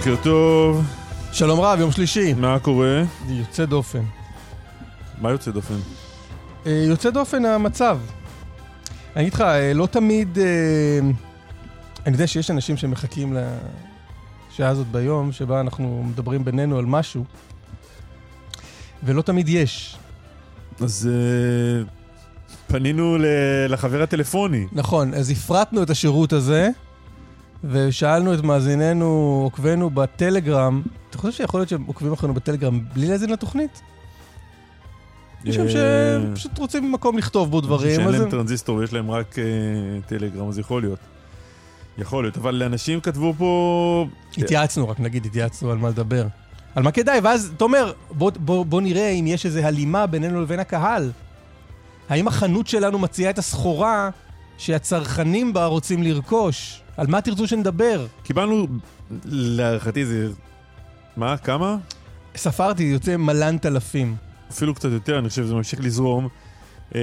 בוקר טוב, שלום רב, יום שלישי. מה קורה? יוצא דופן. מה יוצא דופן? אה, יוצא דופן המצב. אני אגיד לך, אה, לא תמיד... אה, אני יודע שיש אנשים שמחכים לשעה הזאת ביום, שבה אנחנו מדברים בינינו על משהו, ולא תמיד יש. אז פנינו לחבר הטלפוני. נכון, אז הפרטנו את השירות הזה, ושאלנו את מאזיננו, עוקבינו בטלגרם, אתה חושב שיכול להיות שהם עוקבים אחרינו בטלגרם בלי להאזין לתוכנית? משום אה, שהם פשוט רוצים מקום לכתוב בו דברים, שאין להם הם... טרנזיסטור ויש להם רק אה, טלגרם, אז יכול להיות. יכול להיות, אבל אנשים כתבו פה... התייעצנו, רק נגיד, התייעצנו על מה לדבר. על מה כדאי, ואז, תומר, בוא, בוא, בוא נראה אם יש איזו הלימה בינינו לבין הקהל. האם החנות שלנו מציעה את הסחורה שהצרכנים בה רוצים לרכוש? על מה תרצו שנדבר? קיבלנו, להערכתי זה... מה? כמה? ספרתי, יוצא מלנת אלפים. אפילו קצת יותר, אני חושב שזה ממשיך לזרום. אה,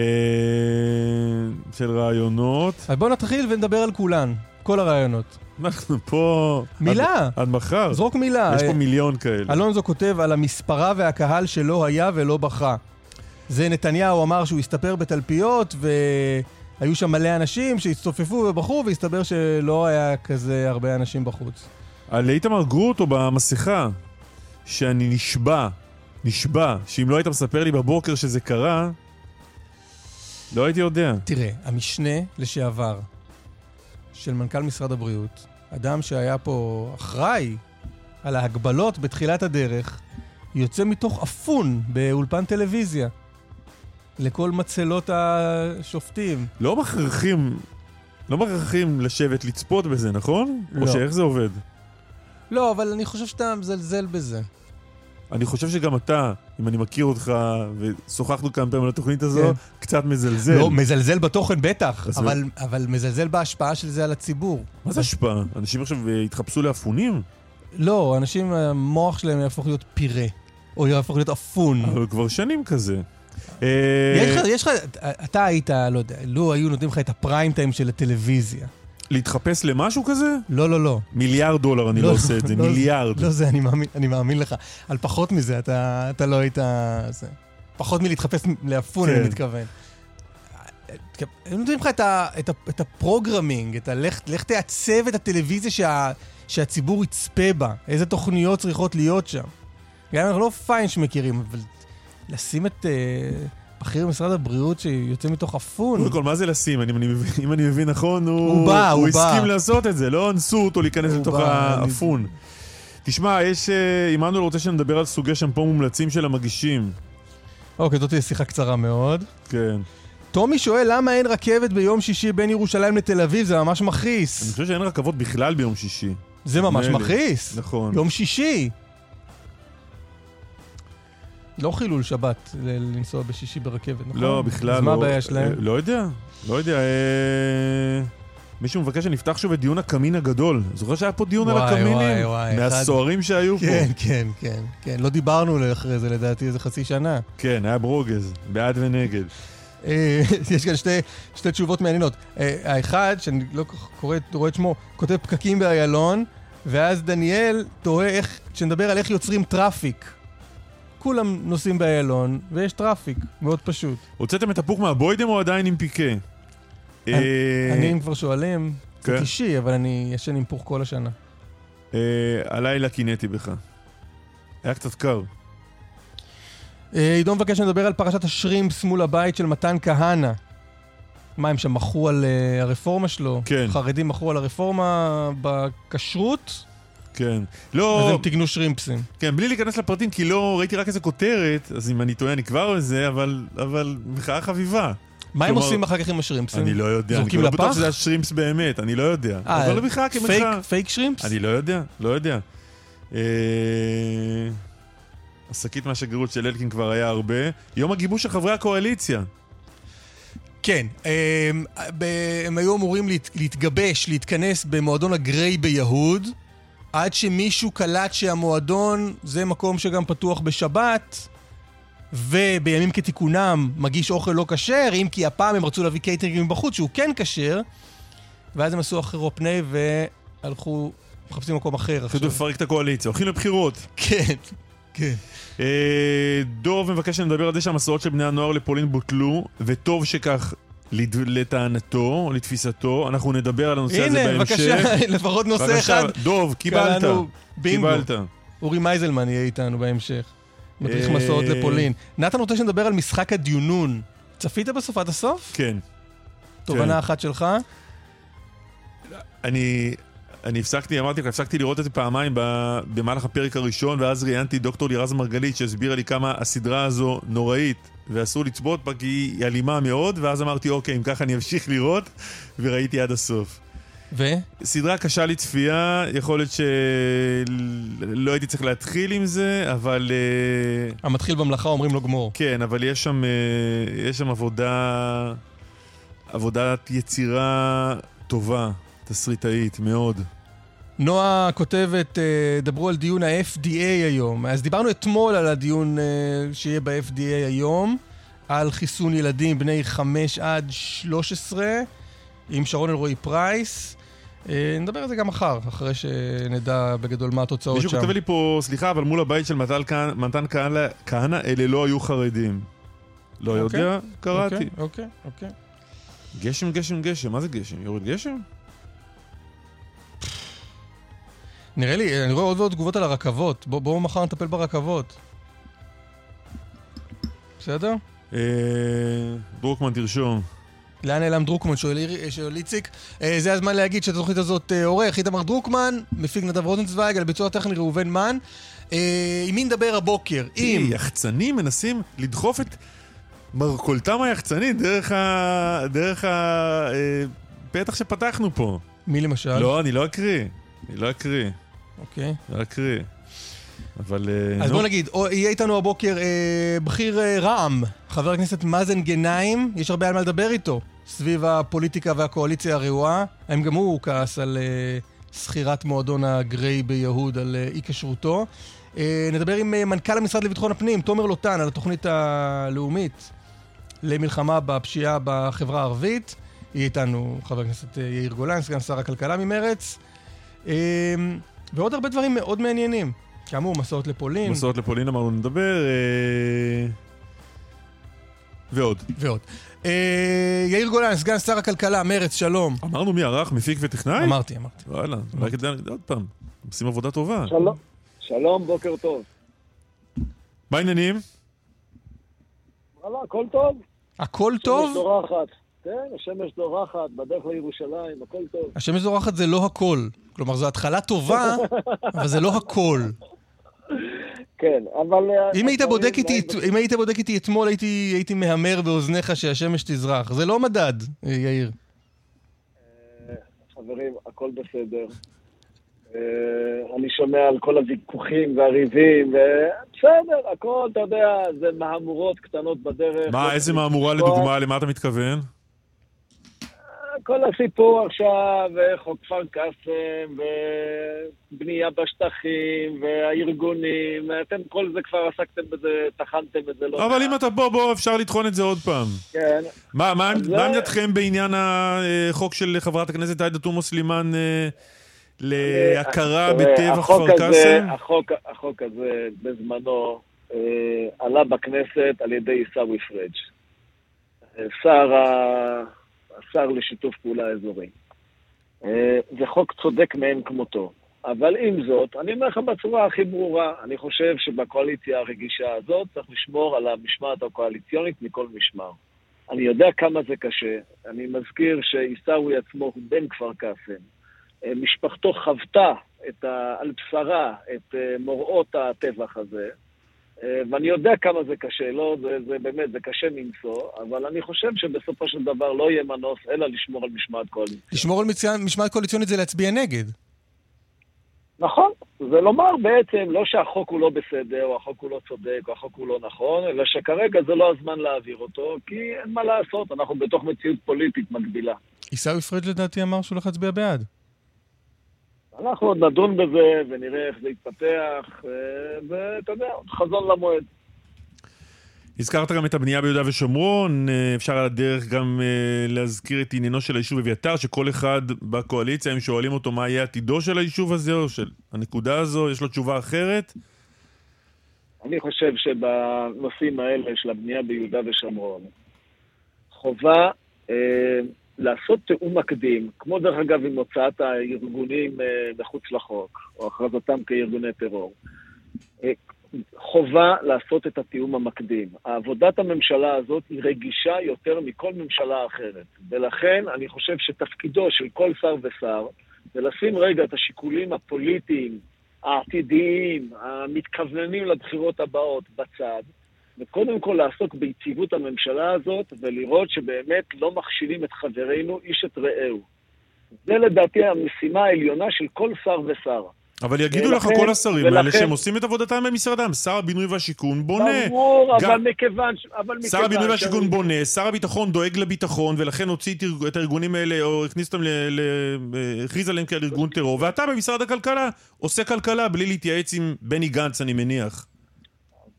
של רעיונות. אז בואו נתחיל ונדבר על כולן, כל הרעיונות. אנחנו פה... מילה. עד, עד מחר. זרוק מילה. יש פה אה, מיליון כאלה. אלונזו כותב על המספרה והקהל שלא היה ולא בכה. זה נתניהו אמר שהוא הסתפר בתלפיות, והיו שם מלא אנשים שהצטופפו ובכו, והסתבר שלא היה כזה הרבה אנשים בחוץ. על איתמר גרוטו במסכה, שאני נשבע, נשבע, שאם לא היית מספר לי בבוקר שזה קרה, לא הייתי יודע. תראה, המשנה לשעבר של מנכ"ל משרד הבריאות, אדם שהיה פה אחראי על ההגבלות בתחילת הדרך, יוצא מתוך אפון באולפן טלוויזיה. לכל מצלות השופטים. לא מכריחים, לא מכריחים לשבת לצפות בזה, נכון? לא. או שאיך זה עובד? לא, אבל אני חושב שאתה מזלזל בזה. אני חושב שגם אתה, אם אני מכיר אותך, ושוחחנו כמה פעמים על התוכנית הזו, כן. קצת מזלזל. לא, מזלזל בתוכן בטח, אבל, אבל מזלזל בהשפעה של זה על הציבור. מה זה השפעה? אנשים עכשיו אה, התחפשו לאפונים? לא, אנשים, המוח שלהם יהפוך להיות פירה, או יהפוך להיות אפון. אבל כבר שנים כזה. אה, יש לך, אתה היית, לא יודע, לו היו נותנים לך את הפריים טיים של הטלוויזיה. להתחפש למשהו כזה? לא, לא, לא. מיליארד דולר אני לא עושה את זה, לא, מיליארד. לא זה, אני מאמין, אני מאמין לך. על פחות מזה, אתה, אתה לא היית... זה. פחות מלהתחפש לאפון, כן. אני מתכוון. הם נותנים לך את, ה, את, ה, את ה programming, את ה... לך, תעצב את הטלוויזיה שה, שהציבור יצפה בה, איזה תוכניות צריכות להיות שם. גם אנחנו לא פיינש מכירים, אבל לשים את אה, בכיר במשרד הבריאות שיוצא מתוך ארון, קודם כל, מה זה לשים? אני- אני אם אני מבין נכון, הוא הוא בא, הוא בא. הסכים לעשות את זה, לא אנסו אותו להיכנס הוא לתוך אני- הארון. תשמע, יש... אה, עמנואל רוצה שנדבר על סוגי שמפו מומלצים של המגישים. אוקיי, זאת תהיה שיחה קצרה מאוד. כן. טומי שואל למה אין רכבת ביום שישי בין ירושלים לתל אביב, זה ממש אני מכעיס. חושב שאין רכבות בכלל ביום שישי. זה ממש. מכעיס. נכון. יום שישי. לא חילול שבת לנסוע בשישי ברכבת, נכון? לא, בכלל לא. אז מה הבעיה שלהם? אה, לא יודע, לא יודע. אה, מישהו מבקש שנפתח שוב את דיון הקמין הגדול. זוכר שהיה פה דיון על וואי, הקמינים? וואי, וואי, אחד- מהסוהרים שהיו פה. כן, כן, כן, כן. לא דיברנו אחרי זה לדעתי איזה חצי שנה. כן, היה ברוגז, בעד ונגד. אה, יש כאן שתי, שתי תשובות מעניינות. האחד, שאני לא קורא, רואה את שמו, כותב פקקים באיילון, ואז דניאל תוהה איך, שנדבר על איך יוצרים traffic. כולם נוסעים באיילון, ויש traffic, מאוד פשוט. הוצאתם את הפוך מהבוידם או עדיין עם פיקה? אה, אני, אם כבר שואלים, כן. קצת אישי, אבל אני ישן עם פוך כל השנה. אה, הלילה קינאתי בך. היה קצת קר. אה, עידו מבקש שנדבר על פרשת השרימפס מול הבית של מתן כהנא. מה, הם שם מחו על אה, הרפורמה שלו? כן. חרדים מחו על הרפורמה בכשרות? כן. אז לא, הם תיקנו שרימפסים. כן, בלי להיכנס לפרטים, כי לא ראיתי רק איזה כותרת, אז אם אני טועה אני כבר בזה, אבל, אבל מחאה חביבה. מה הם עושים אחר כך עם השרימפסים? אני לא יודע, אני זורקים כבר לא בטוח לפח? שזה השרימפס באמת, אני לא יודע. אה, אבל לא מחאה כמחאה. פייק- שרימפס? אני לא יודע, לא יודע. אה, השקית מהשגרירות של אלקין כבר היה הרבה. יום הגיבוש של חברי הקואליציה. כן, הם, ב- הם היו אמורים להת, להתגבש, להתכנס במועדון הגריי ביהוד, עד שמישהו קלט שהמועדון זה מקום שגם פתוח בשבת, ובימים כתיקונם מגיש אוכל לא כשר, אם כי הפעם הם רצו להביא קייטרינג מבחוץ שהוא כן כשר, ואז הם עשו אחרו פני והלכו, מחפשים מקום אחר עכשיו. לפרק את הקואליציה, הולכים לבחירות. כן, כן. אה, דוב מבקש שנדבר על זה שהמסעות של בני הנוער לפולין בוטלו, וטוב שכך לטענתו, לתפיסתו. אנחנו נדבר על הנושא הזה הנה, בהמשך. בבקשה, לפחות נושא בבקשה, אחד. דוב, קיבלת. בינגו. קיבלת. אורי מייזלמן יהיה איתנו בהמשך. מדריך אה, מסעות לפולין. נתן רוצה שנדבר על משחק הדיונון. צפית בסוף עד הסוף? כן. תובנה אחת שלך? אני, אני הפסקתי, אמרתי לך, הפסקתי לראות את זה פעמיים במהלך הפרק הראשון, ואז ראיינתי דוקטור לירז מרגלית שהסבירה לי כמה הסדרה הזו נוראית, ואסור לצפות בה כי היא אלימה מאוד, ואז אמרתי, אוקיי, אם ככה אני אמשיך לראות, וראיתי עד הסוף. ו? סדרה קשה לצפייה, יכול להיות שלא הייתי צריך להתחיל עם זה, אבל... אה, המתחיל במלאכה אומרים לו גמור. כן, אבל יש שם, אה, יש שם עבודה, עבודת יצירה טובה, תסריטאית, מאוד. נועה כותבת, אה, דברו על דיון ה-FDA היום. אז דיברנו אתמול על הדיון אה, שיהיה ב-FDA היום, על חיסון ילדים בני 5 עד 13, עם שרון אלרועי פרייס. אה, נדבר על זה גם מחר, אחרי שנדע בגדול מה התוצאות מישהו שם. כותב לי פה, סליחה, אבל מול הבית של מתן כהנא- אלה לא היו חרדים. לא אוקיי, יודע, קראתי. אוקיי, אוקיי, אוקיי. גשם, גשם, גשם, מה זה גשם? יורד גשם? נראה לי, אני רואה עוד ועוד תגובות על הרכבות. בואו בוא מחר נטפל ברכבות. בסדר? אה, דרוקמן, תרשום. לאן נעלם דרוקמן? שואל, שואל איציק. אה, זה הזמן להגיד שאת התוכנית הזאת אה, עורך איתמר דרוקמן, מפיק נדב רוזנצוויג, על ביצוע טכני ראובן מן. אה, עם מי נדבר הבוקר? עם... עם יחצנים מנסים לדחוף את מרכולתם היחצנית דרך ה... דרך ה... אה, פתח שפתחנו פה. מי למשל? לא, אני לא אקריא. אני לא אקריא. אוקיי. אקריא. אבל... אה, אז נו. בוא נגיד, יהיה איתנו הבוקר אה, בכיר אה, רע"מ, חבר הכנסת מאזן גנאים, יש הרבה על מה לדבר איתו, סביב הפוליטיקה והקואליציה הרעועה. האם גם הוא כעס על אה, שכירת מועדון הגריי ביהוד, על אי כשרותו. נדבר עם מנכ"ל המשרד לביטחון הפנים, תומר לוטן, על התוכנית הלאומית למלחמה בפשיעה בחברה הערבית. יהיה איתנו חבר הכנסת יאיר גולן, סגן שר הכלכלה ממרץ. ועוד הרבה דברים מאוד מעניינים. כאמור, מסעות לפולין. מסעות לפולין אמרנו נדבר. אה, ועוד. ועוד. אה, יאיר גולן, סגן שר הכלכלה, מרץ, שלום. אמרנו מי ערך, מפיק וטכנאי? אמרתי, אמרתי. וואלה, אולי כדאי עוד פעם. עושים עבודה טובה. שלום, שלום, בוקר טוב. מה העניינים? וואלה, הכל טוב? הכל טוב? זורחת. כן, השמש זורחת, בדרך לירושלים, הכל טוב. השמש זורחת זה לא הכל. כלומר, זו התחלה טובה, אבל זה לא הכל. כן, אבל... אה, אם היית בודק איתי, אם היית בודק איתי אתמול, הייתי, הייתי מהמר באוזניך שהשמש תזרח. זה לא מדד, אה, יאיר. חברים, הכל בסדר. אה, אני שומע על כל הוויכוחים והריבים, ובסדר, הכל, אתה יודע, זה מהמורות קטנות בדרך. מה, לא איזה מהמורה. לדוגמה, למה אתה מתכוון? כל הסיפור עכשיו, חוק כפר קאסם, ובנייה בשטחים, והארגונים, אתם כל זה כבר עסקתם בזה, טחנתם את זה לא אבל. אם אתה בוא, בוא, אפשר לטחון את זה עוד פעם. כן, מה, מה, אז מה זה- עמדתכם בעניין החוק של חברת הכנסת עאידה תומא סלימאן אה, להכרה תראה, בטבח כפר קאסם? החוק, החוק הזה בזמנו אה, עלה בכנסת על ידי עיסאווי פריג', אה, שר, ה... השר לשיתוף פעולה אזורי. אה, זה חוק צודק מאין כמותו. אבל עם זאת, אני אומר לך בצורה הכי ברורה, אני חושב שבקואליציה הרגישה הזאת צריך לשמור על המשמעת הקואליציונית מכל משמר. אני יודע כמה זה קשה. אני מזכיר שעיסאווי עצמו הוא בן כפר קאסם. אה, משפחתו חוותה ה... על בשרה את אה, מוראות הטבח הזה, ואני יודע כמה זה קשה, לא, זה, זה באמת, זה קשה מנשוא, אבל אני חושב שבסופו של דבר לא יהיה מנוס אלא לשמור על משמעת קואליציה. לשמור על מציא- משמעת קואליציונית זה להצביע נגד. נכון, זה לומר בעצם לא שהחוק הוא לא בסדר, או החוק הוא לא צודק, או החוק הוא לא נכון, אלא שכרגע זה לא הזמן להעביר אותו, כי אין מה לעשות, אנחנו בתוך מציאות פוליטית מקבילה. עיסאווי פריג' לדעתי אמר שהוא הולך להצביע בעד. אנחנו עוד נדון בזה ונראה איך זה יתפתח, אה, ואתה יודע, עוד חזון למועד. הזכרת גם את הבנייה ביהודה ושומרון, אה, אפשר על הדרך גם אה, להזכיר את עניינו של היישוב אביתר, שכל אחד בקואליציה, אם שואלים אותו מה יהיה עתידו של היישוב הזה, או של הנקודה הזו, יש לו תשובה אחרת. אני חושב שבנושאים האלה של הבנייה ביהודה ושומרון, חובה אה, לעשות תיאום מקדים, כמו דרך אגב עם הוצאת הארגונים אה, מחוץ לחוק, או הכרזתם כארגוני טרור. אה, חובה לעשות את התיאום המקדים. עבודת הממשלה הזאת היא רגישה יותר מכל ממשלה אחרת, ולכן אני חושב שתפקידו של כל שר ושר זה לשים רגע את השיקולים הפוליטיים, העתידיים, המתכווננים לבחירות הבאות בצד, וקודם כל לעסוק ביציבות הממשלה הזאת ולראות שבאמת לא מכשילים את חברינו איש את רעהו. זה לדעתי המשימה העליונה של כל שר ושר. אבל יגידו לך ולכן- כל השרים האלה ולכן- שהם עושים את עבודתם במשרדם. שר הבינוי והשיכון בונה. ברור, גם- אבל מכיוון... אבל שר מכיוון הבינוי והשיכון שאני- בונה, שר הביטחון דואג לביטחון, ולכן הוציא את הארג- את הארגונים האלה, או הכניס אותם, ל- ל- הכריז עליהם כעל ארגון טרור, ואתה במשרד הכלכלה עושה כלכלה בלי להתייעץ עם בני גנץ, אני מניח.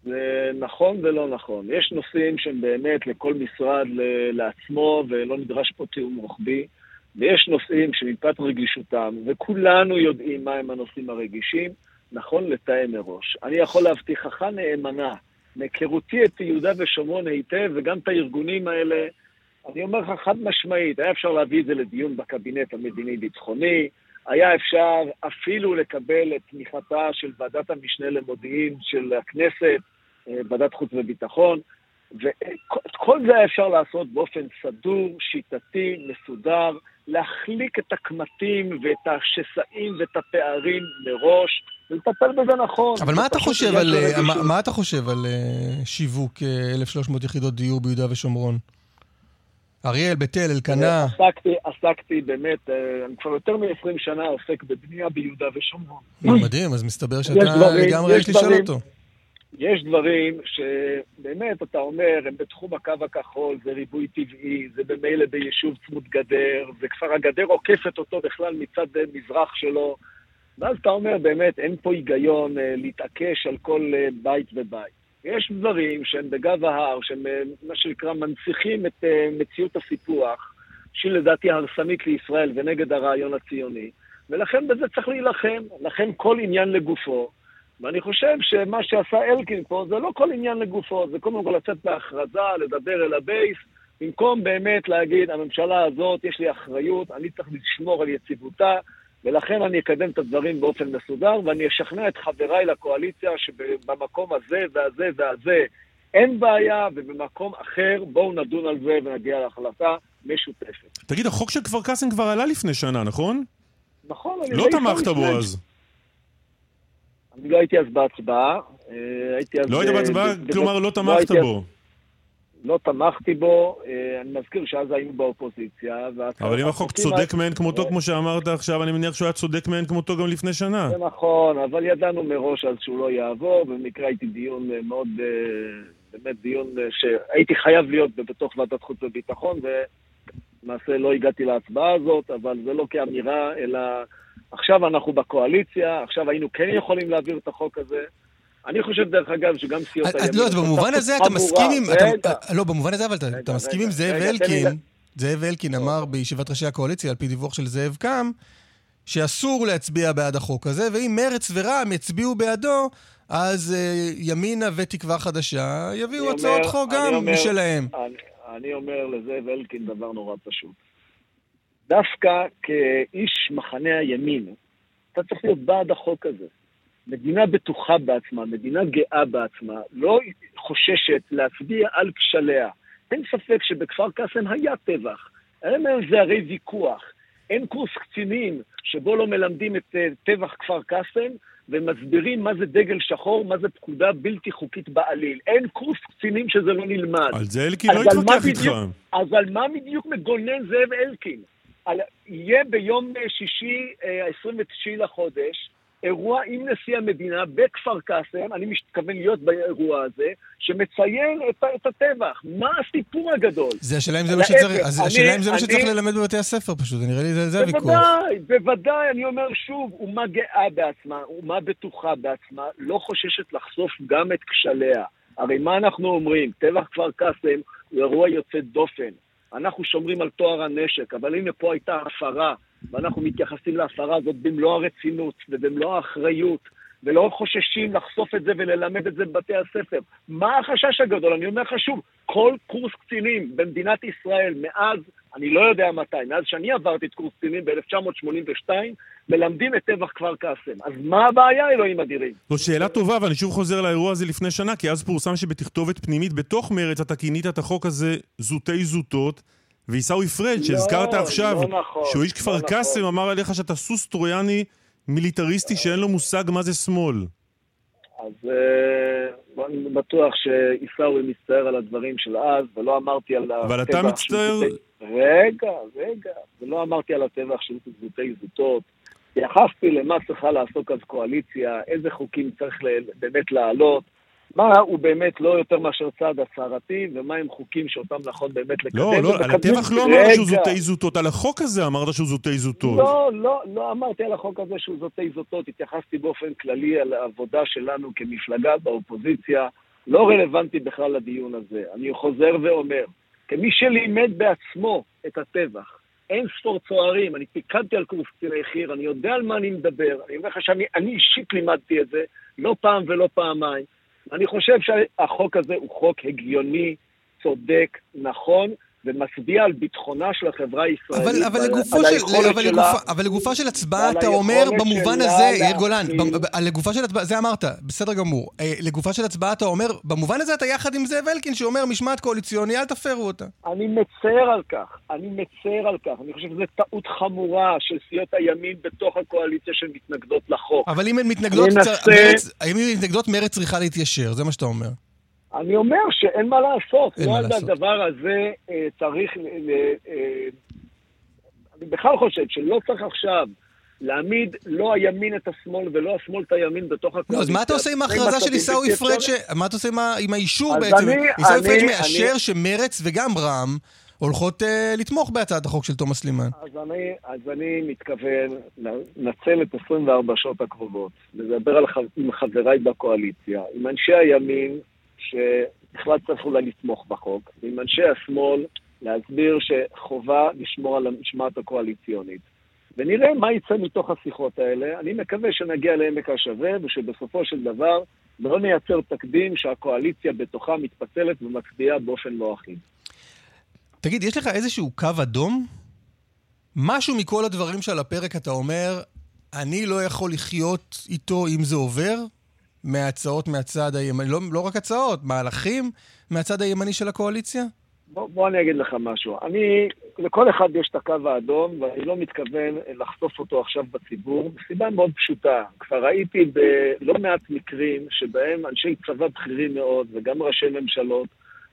זה נכון ולא נכון. יש נושאים שהם באמת לכל משרד לעצמו, ולא נדרש פה תיאום רוחבי, ויש נושאים שמפאת רגישותם, וכולנו יודעים מהם הנושאים הרגישים, נכון לתאם מראש. אני יכול להבטיחך נאמנה, מהיכרותי את יהודה ושומרון היטב, וגם את הארגונים האלה, אני אומר לך חד משמעית, היה אפשר להביא את זה לדיון בקבינט המדיני-ביטחוני, היה אפשר אפילו לקבל את תמיכתה של ועדת המשנה למודיעין של הכנסת, ועדת חוץ וביטחון, ואת כל זה אפשר לעשות באופן סדור, שיטתי, מסודר, להחליק את הקמטים ואת השסעים ואת הפערים מראש, ולטפל בזה נכון. אבל מה אתה חושב על, אה, מה-. מה אתה חושב על אה, שיווק אה, 1,300 יחידות דיור ביהודה ושומרון? אריאל, בית אל, אלקנה. עסקתי, עסקתי באמת, אה, אני כבר יותר מ-20 שנה עוסק בבנייה ביהודה ושומרון. מדהים, אז מסתבר שאתה לגמרי יש לשאול. אותו. יש דברים שבאמת, אתה אומר, הם בתחום הקו הכחול, זה ריבוי טבעי, זה במילא ביישוב צמוד גדר, זה כפר הגדר עוקפת אותו בכלל מצד מזרח שלו, ואז אתה אומר, באמת, אין פה היגיון אה, להתעקש על כל אה, בית ובית. יש דברים שהם בגב ההר, שהם אה, מה שנקרא מנציחים את אה, מציאות הסיפוח, שהיא לדעתי הרסנית לישראל ונגד הרעיון הציוני, ולכן בזה צריך להילחם. לכן כל עניין לגופו. ואני חושב שמה שעשה אלקין פה זה לא כל עניין לגופו, זה קודם כל לצאת בהכרזה, לדבר אל הבייס, במקום באמת להגיד, הממשלה הזאת, יש לי אחריות, אני צריך לשמור על יציבותה, ולכן אני אקדם את הדברים באופן מסודר, ואני אשכנע את חבריי לקואליציה שבמקום הזה והזה והזה אין בעיה, ובמקום אחר בואו נדון על זה ונגיע להחלטה משותפת. תגיד, החוק של כפר קאסם כבר עלה לפני שנה, נכון? נכון, אני לא די תמכת בו אז. אני לא הייתי אז בהצבעה. אה, הייתי אז... לא היית אה, בהצבעה, כלומר לא תמכת הייתי אז- בו. לא תמכתי בו, אה, אני מזכיר שאז היינו באופוזיציה. אבל אם החוק צודק מאין כמותו, כמו שאמרת עכשיו, אני מניח שהוא היה צודק מאין כמותו גם לפני שנה. זה נכון, אבל ידענו מראש אז שהוא לא יעבור, במקרה הייתי דיון מאוד, באמת דיון שהייתי חייב להיות בתוך ועדת חוץ וביטחון, ולמעשה לא הגעתי להצבעה הזאת, אבל זה לא כאמירה, אלא עכשיו אנחנו בקואליציה, עכשיו היינו כן יכולים להעביר את החוק הזה. אני חושב, דרך אגב, שגם סיעות אז לא, אז עשו במובן הזה אתה. מסכים עם... אתה- לא, במובן הזה אבל אתה- מסכים עם זאב אלקין. זאב אלקין אמר בישיבת ראשי הקואליציה, על פי דיווח של זאב קם, שאסור להצביע בעד החוק הזה, ואם מרץ ורע"מ יצביעו בעדו, אז אה, ימינה ותקווה חדשה יביאו הצעות חוק גם משלהם. אני אומר לזאב אלקין דבר נורא פשוט. דווקא כאיש מחנה הימין, אתה צריך להיות בעד החוק הזה. מדינה בטוחה בעצמה, מדינה גאה בעצמה, לא חוששת להצביע על כשליה. אין ספק שבכפר קאסם היה טבח. אין על זה הרי ויכוח. אין קורס קצינים שבו לא מלמדים את uh, טבח כפר קאסם ומסבירים מה זה דגל שחור, מה זה פקודה בלתי חוקית בעליל. אין קורס קצינים שזה לא נלמד. על זה אלקין לא התווכח איתך. אז על מה בדיוק מגונן זאב אלקין? על, יהיה ביום שישי, אה, ה-29 לחודש, אירוע עם נשיא המדינה בכפר קאסם, אני מתכוון להיות באירוע הזה, שמציין את, את הטבח. מה הסיפור הגדול? זה השאלה אם זה מה שצריך, אז אני- השאלה אם זה מה אני- שצריך ללמד בבתי הספר פשוט, נראה לי זה- זה הוויכוח. בוודאי, בוודאי, אני אומר שוב, אומה גאה בעצמה, אומה בטוחה בעצמה, לא חוששת לחשוף גם את כשליה. הרי מה אנחנו אומרים? טבח כפר קאסם הוא אירוע יוצא דופן. אנחנו שומרים על טוהר הנשק, אבל הנה פה הייתה הפרה, ואנחנו מתייחסים להפרה הזאת במלוא הרצינות ובמלוא האחריות, ולא חוששים לחשוף את זה וללמד את זה בבתי הספר. מה החשש הגדול? אני אומר לך שוב, כל קורס קצינים במדינת ישראל מאז, אני לא יודע מתי, מאז שאני עברתי את קורס קצינים ב-1982, מלמדים את טבח כפר קאסם. אז מה הבעיה, אלוהים אדירים? זו שאלה טובה, ואני שוב חוזר לאירוע הזה לפני שנה, כי אז פורסם שבתכתובת פנימית בתוך מרצ אתה כינית את החוק הזה זוטי זוטות, ועיסאווי פריג', לא, שהזכרת עכשיו, לא נכון, שהוא איש כפר לא נכון. קאסם, אמר עליך שאתה סוס טרויאני מיליטריסטי שאין לו מושג מה זה שמאל. אז אה, אני בטוח שעיסאווי מצטער על הדברים של אז, ולא אמרתי על הטבח אבל אתה מצטער- רגע, רגע, ולא אמרתי על הטבח של זוטי זוטות. התייחסתי למה צריכה לעסוק אז קואליציה, איזה חוקים צריך באמת להעלות, מה הוא באמת לא יותר מאשר צעד הצהרתי, ומה הם חוקים שאותם נכון באמת לקדם. לא, לא, על הטבח לא אמרת שהוא. זוטי זוטות, על החוק הזה אמרת שהוא זוטי זוטות. לא, לא, לא אמרתי על החוק הזה שהוא זוטי זוטות, התייחסתי באופן כללי על העבודה שלנו כמפלגה באופוזיציה, לא רלוונטי בכלל לדיון הזה. אני חוזר ואומר, כמי שלימד בעצמו את הטבח, אין ספור צוערים, אני פיקדתי על קורס קציני חי"ר, אני יודע על מה אני מדבר, אני אומר לך שאני אני אישית לימדתי את זה, לא פעם ולא פעמיים. אני חושב שהחוק הזה הוא חוק הגיוני, צודק, נכון, ומצביע על ביטחונה של החברה הישראלית. אבל, אבל, לגופו על של, היכולת אבל, שלה- לגופה, אבל לגופה של הצבעה אתה אומר במובן הזה, יאיר גולן, לגופה של הצבעה, זה אמרת, בסדר גמור. אה, לגופה של הצבעה אתה אומר, במובן הזה אתה יחד עם זאב אלקין שאומר משמעת קואליציוני, אל תפרו אותה. אני מצר על כך, אני מצר על כך. אני חושב שזו טעות חמורה של סיעות הימין בתוך הקואליציה שמתנגדות לחוק. אבל אם הן מתנגדות, מרצ- האם הן מתנגדות, מרצ צריכה להתיישר, זה מה שאתה אומר. אני אומר שאין מה לעשות. אין לא מה על לעשות. הדבר הזה אה, צריך... ל- אה, אני בכלל חושב שלא צריך עכשיו להעמיד לא הימין את השמאל ולא השמאל את הימין בתוך הקואליציה. לא, אז מה אתה עושה עם ההכרזה של עיסאווי פריג'. ש- מה אתה עושה עם האישור בעצם? עיסאווי פריג' מאשר שמרצ וגם רע"מ הולכות אה, לתמוך בהצעת החוק של תומא סלימאן. אז אני, אז אני מתכוון לנצל את 24 השעות הקרובות, לדבר על, ח- עם חבריי בקואליציה, עם אנשי הימין, שבכלל צריך אולי לתמוך בחוק, ועם אנשי השמאל, להסביר שחובה לשמור על המשמעת הקואליציונית. ונראה מה יצא מתוך השיחות האלה. אני מקווה שנגיע לעמק השווה, ושבסופו של דבר לא נייצר תקדים שהקואליציה בתוכה מתפצלת ומצביעה באופן לא אחיד. תגיד, יש לך איזשהו קו אדום? משהו מכל הדברים שעל הפרק אתה אומר, אני לא יכול לחיות איתו אם זה עובר? מהצעות מהצד הימני, לא, לא רק הצעות, מהלכים מהצד הימני של הקואליציה? בוא, בוא אני אגיד לך משהו. אני, לכל אחד יש את הקו האדום, ואני לא מתכוון לחשוף אותו עכשיו בציבור, מסיבה מאוד פשוטה. כבר ראיתי בלא מעט מקרים שבהם אנשי צבא בכירים מאוד, וגם ראשי ממשלות,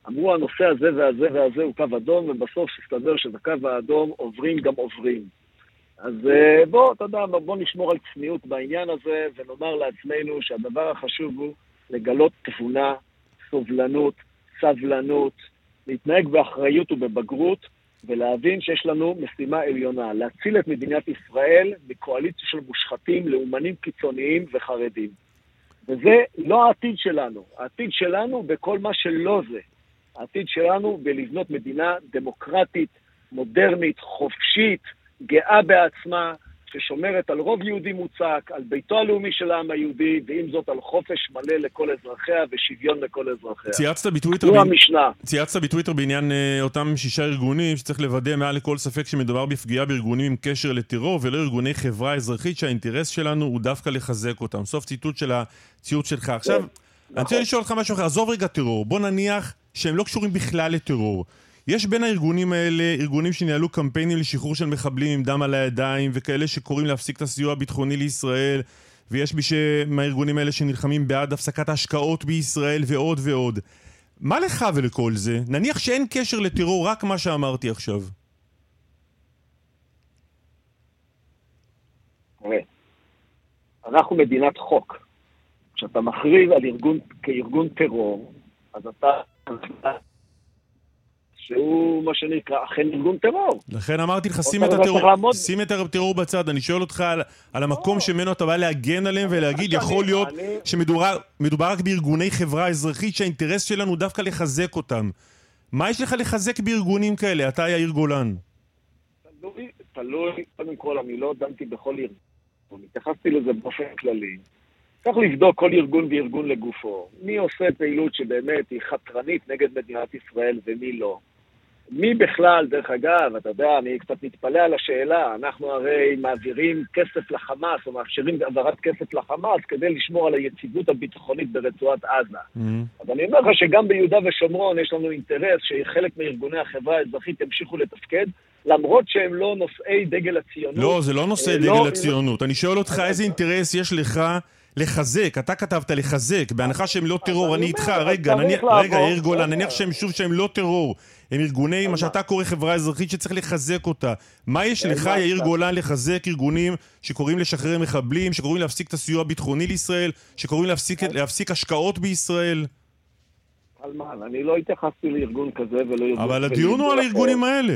אמרו הנושא הזה והזה והזה הוא קו אדום, ובסוף הסתבר שאת הקו האדום עוברים גם עוברים. אז אה, בוא, אתה יודע, בוא נשמור על צניעות בעניין הזה, ונאמר לעצמנו שהדבר החשוב הוא לגלות תבונה, סובלנות, סבלנות, להתנהג באחריות ובבגרות, ולהבין שיש לנו משימה עליונה, להציל את מדינת ישראל מקואליציה של מושחתים, לאומנים קיצוניים וחרדים. וזה לא העתיד שלנו. העתיד שלנו בכל מה שלא זה. העתיד שלנו בלבנות מדינה דמוקרטית, מודרנית, חופשית, גאה בעצמה, ששומרת על רוב יהודי מוצק, על ביתו הלאומי של העם היהודי, ועם זאת על חופש מלא לכל אזרחיה ושוויון לכל אזרחיה. צייצת בטוויטר, המשנה. צייצת בטוויטר בעניין אה, אותם שישה ארגונים שצריך לוודא מעל לכל ספק שמדובר בפגיעה בארגונים עם קשר לטרור ולא ארגוני חברה אזרחית שהאינטרס שלנו הוא דווקא לחזק אותם. סוף ציטוט של הציוט שלך. עכשיו, אני רוצה לשאול אותך משהו אחר, עזוב רגע טרור, בוא נניח שהם לא קשורים בכלל לטרור. יש בין הארגונים האלה ארגונים שניהלו קמפיינים לשחרור של מחבלים עם דם על הידיים וכאלה שקוראים להפסיק את הסיוע הביטחוני לישראל ויש מי מהארגונים האלה שנלחמים בעד הפסקת ההשקעות בישראל ועוד ועוד. מה לך ולכל זה? נניח שאין קשר לטרור, רק מה שאמרתי עכשיו. תראה, אנחנו מדינת חוק. כשאתה מכריז על ארגון כארגון טרור, אז אתה... שהוא מה שנקרא אכן ארגון טרור. לכן אמרתי לך, שים את הטרור, לעמוד- שים את הטרור בצד. אני שואל אותך על, על המקום שממנו אתה בא להגן עליהם ולהגיד, יכול להיות אני- שמדובר מדובר רק בארגוני חברה אזרחית שהאינטרס שלנו דווקא לחזק אותם. מה יש לך לחזק בארגונים כאלה? אתה יאיר גולן. תלוי, תלוי, קודם כל, אני לא דנתי בכל ארגון, התייחסתי לזה באופן כללי. צריך לבדוק כל ארגון וארגון לגופו. מי עושה פעילות שבאמת היא חתרנית נגד מדינת ישראל ומי לא. מי בכלל, דרך אגב, אתה יודע, אני קצת מתפלא על השאלה, אנחנו הרי מעבירים כסף לחמאס, או מאפשרים העברת כסף לחמאס כדי לשמור על היציבות הביטחונית ברצועת עזה. אז אני אומר לך שגם ביהודה ושומרון יש לנו אינטרס שחלק מארגוני החברה האזרחית ימשיכו לתפקד, למרות שהם לא נושאי דגל הציונות. לא, זה לא נושא אה, דגל לא- הציונות. אני שואל אותך איזה אינטרס יש לך לחזק, אתה כתבת לחזק, בהנחה שהם לא טרור, אני איתך, רגע, רגע, יאיר גולן. נניח שהם שוב שהם לא טרור, הם ארגוני, מה? שאתה קורא חברה אזרחית שצריך לחזק אותה. מה יש לך, יאיר. גולן, לחזק ארגונים שקוראים לשחרר מחבלים, שקוראים להפסיק את הסיוע הביטחוני לישראל, שקוראים להפסיק- להפסיק השקעות בישראל? אני לא התייחסתי לארגון כזה ולא ארגון... אבל הדיון הוא על. הארגונים האלה.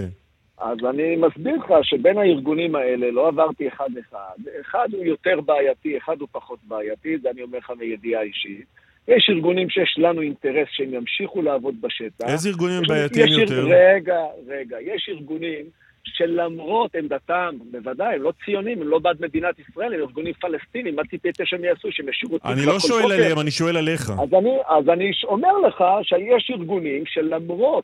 אז אני מסביר לך שבין הארגונים האלה לא עברתי אחד-אחד. אחד הוא יותר בעייתי, אחד הוא פחות בעייתי, זה אני אומר לך מידיעה אישית. יש ארגונים שיש לנו אינטרס שהם ימשיכו לעבוד בשטח. איזה ארגונים בעייתיים יש- יותר? רגע, רגע. יש ארגונים שלמרות עמדתם, בוודאי, הם לא ציונים, הם לא בעד מדינת ישראל, הם ארגונים פלסטינים, מה ציפית שהם יעשו? שהם ישאירו את אני לא שואל? עליהם, אני שואל עליך. אז אני, אז אני אומר לך שיש ארגונים שלמרות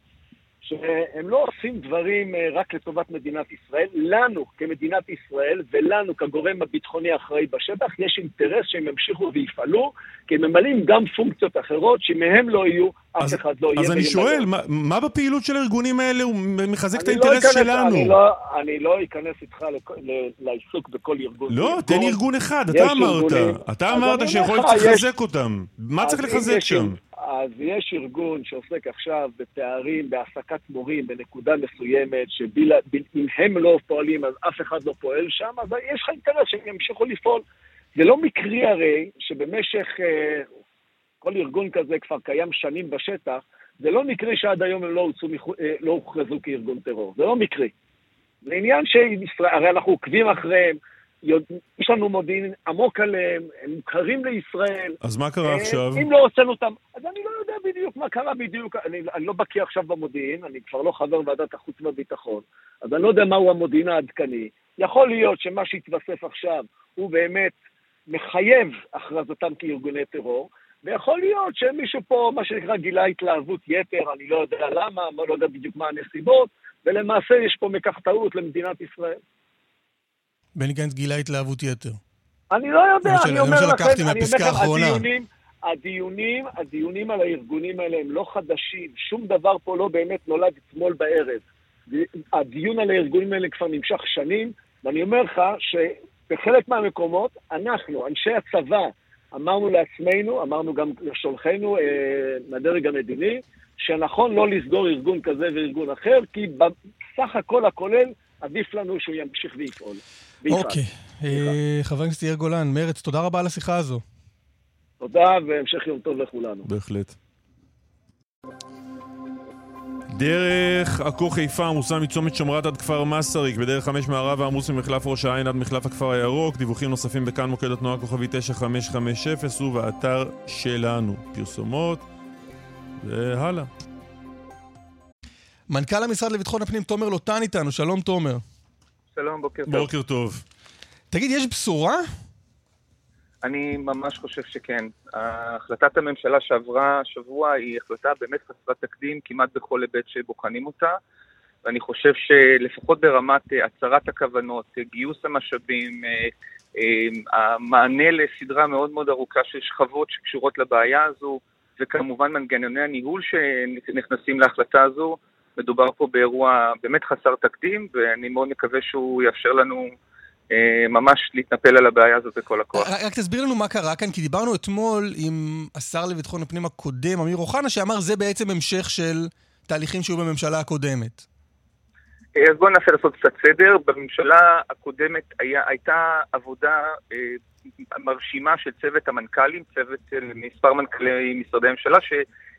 שהם לא עושים דברים אה, רק לטובת מדינת ישראל, לנו כמדינת ישראל ולנו כגורם הביטחוני האחראי בשטח, יש אינטרס שהם ימשיכו ויפעלו, כי הם ממלאים גם פונקציות אחרות, שמהם לא יהיו, אף אז- אחד לא יהיה. אז אני. שואל, מה- מה בפעילות של הארגונים האלה הוא מחזק את לא האינטרס אכנס- שלנו? אני לא, אני לא אכנס איתך לעיסוק בכל ארגון. לא, וארגון. תן ארגון אחד, אתה אמרת. ארגונים. אתה אז אמרת שיכול להיות לחזק אותם. מה אז צריך לחזק שם? אז יש ארגון שעוסק עכשיו בפערים, בהעסקת מורים בנקודה מסוימת, שאם הם לא פועלים אז אף אחד לא פועל שם, אז יש לך אינטרס שהם ימשיכו לפעול. זה לא מקרי הרי שבמשך, אה, כל ארגון כזה כבר קיים שנים בשטח, זה לא מקרי שעד היום הם לא, הוצאו, אה, לא הוכרזו כארגון טרור, זה לא מקרי. זה עניין שישראל, הרי אנחנו עוקבים אחריהם, יש לנו מודיעין עמוק עליהם, הם מוכרים לישראל. אז מה קרה אה, עכשיו? אם לא הוצאנו אותם, אז אני לא יודע בדיוק מה קרה בדיוק, אני, אני לא בקיא עכשיו במודיעין, אני כבר לא חבר ועדת החוץ והביטחון, אז אני לא יודע מהו המודיעין העדכני. יכול להיות שמה שהתווסף עכשיו הוא באמת מחייב הכרזתם כארגוני טרור, ויכול להיות שמישהו פה, מה שנקרא, גילה התלהבות יתר, אני לא יודע למה, לא יודע בדיוק מה הנסיבות, ולמעשה יש פה מקח טעות למדינת ישראל. בני גנץ גילה התלהבות יתר. אני לא יודע, מה אני אומר לכם, אני אומר לכם. הדיונים, הדיונים, הדיונים על הארגונים האלה הם לא חדשים, שום דבר פה לא באמת נולד אתמול בערב. הדיון על הארגונים האלה כבר נמשך שנים, ואני אומר לך שבחלק מהמקומות, אנחנו, אנשי הצבא, אמרנו לעצמנו, אמרנו גם לשולחינו אה, מהדרג המדיני, שנכון לא לסגור ארגון כזה וארגון אחר, כי בסך הכל הכולל עדיף לנו שהוא ימשיך ויפעול. אוקיי. אה, חבר הכנסת יאיר גולן, מרץ, תודה רבה על השיחה הזו. תודה והמשך יום טוב לכולנו. בהחלט. דרך עכו חיפה עמוסה מצומת שמרת עד כפר מסריק, בדרך חמש מערב העמוס ממחלף ראש העין עד מחלף הכפר הירוק, דיווחים נוספים בכאן מוקד התנועה כוכבי 9550 ובאתר שלנו. פרסומות והלאה. מנכ"ל המשרד לביטחון הפנים, תומר לוטן איתנו, שלום תומר. שלום, בוקר טוב. בוקר טוב. תגיד, יש בשורה? אני ממש חושב שכן. החלטת הממשלה שעברה השבוע היא החלטה באמת חסרת תקדים כמעט בכל היבט שבוחנים אותה, ואני חושב שלפחות ברמת אה, הצהרת הכוונות, אה, גיוס המשאבים, אה, המענה לסדרה מאוד מאוד ארוכה של שכבות שקשורות לבעיה הזו, וכמובן מנגנוני הניהול שנכנסים להחלטה הזו, מדובר פה באירוע באמת חסר תקדים, ואני מאוד מקווה שהוא יאפשר לנו אה, ממש להתנפל על הבעיה הזאת בכל הכוח. רק תסביר לנו מה קרה כאן, כי דיברנו אתמול עם השר לביטחון הפנים הקודם, אמיר אוחנה, שאמר זה בעצם המשך של תהליכים שהיו בממשלה הקודמת. אה, אז בואו ננסה לעשות קצת סדר. בממשלה הקודמת היה, הייתה עבודה אה, מרשימה של צוות המנכ"לים, צוות של מספר מנכ"לי משרדי הממשלה,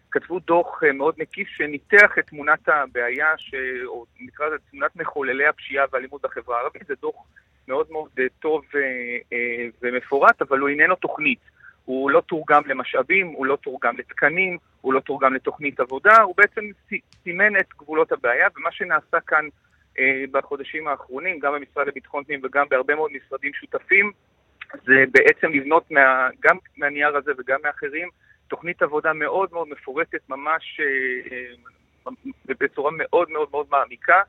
שכתבו דוח אה, מאוד מקיף שניתח את תמונת הבעיה, ש... או נקרא לזה תמונת מחוללי הפשיעה והאלימות בחברה הערבית. זה דוח מאוד מאוד אה, טוב אה, ומפורט, אבל הוא איננו תוכנית. הוא לא תורגם למשאבים, הוא לא תורגם לתקנים, הוא לא תורגם לתוכנית עבודה, הוא בעצם סימן את גבולות הבעיה, ומה שנעשה כאן בחודשים האחרונים, גם במשרד לביטחון פנים וגם בהרבה מאוד משרדים שותפים, זה בעצם לבנות מה, גם מהנייר הזה וגם מאחרים, תוכנית עבודה מאוד מאוד מפורטת, ממש אה, אה, בצורה מאוד מאוד מאוד מעמיקה,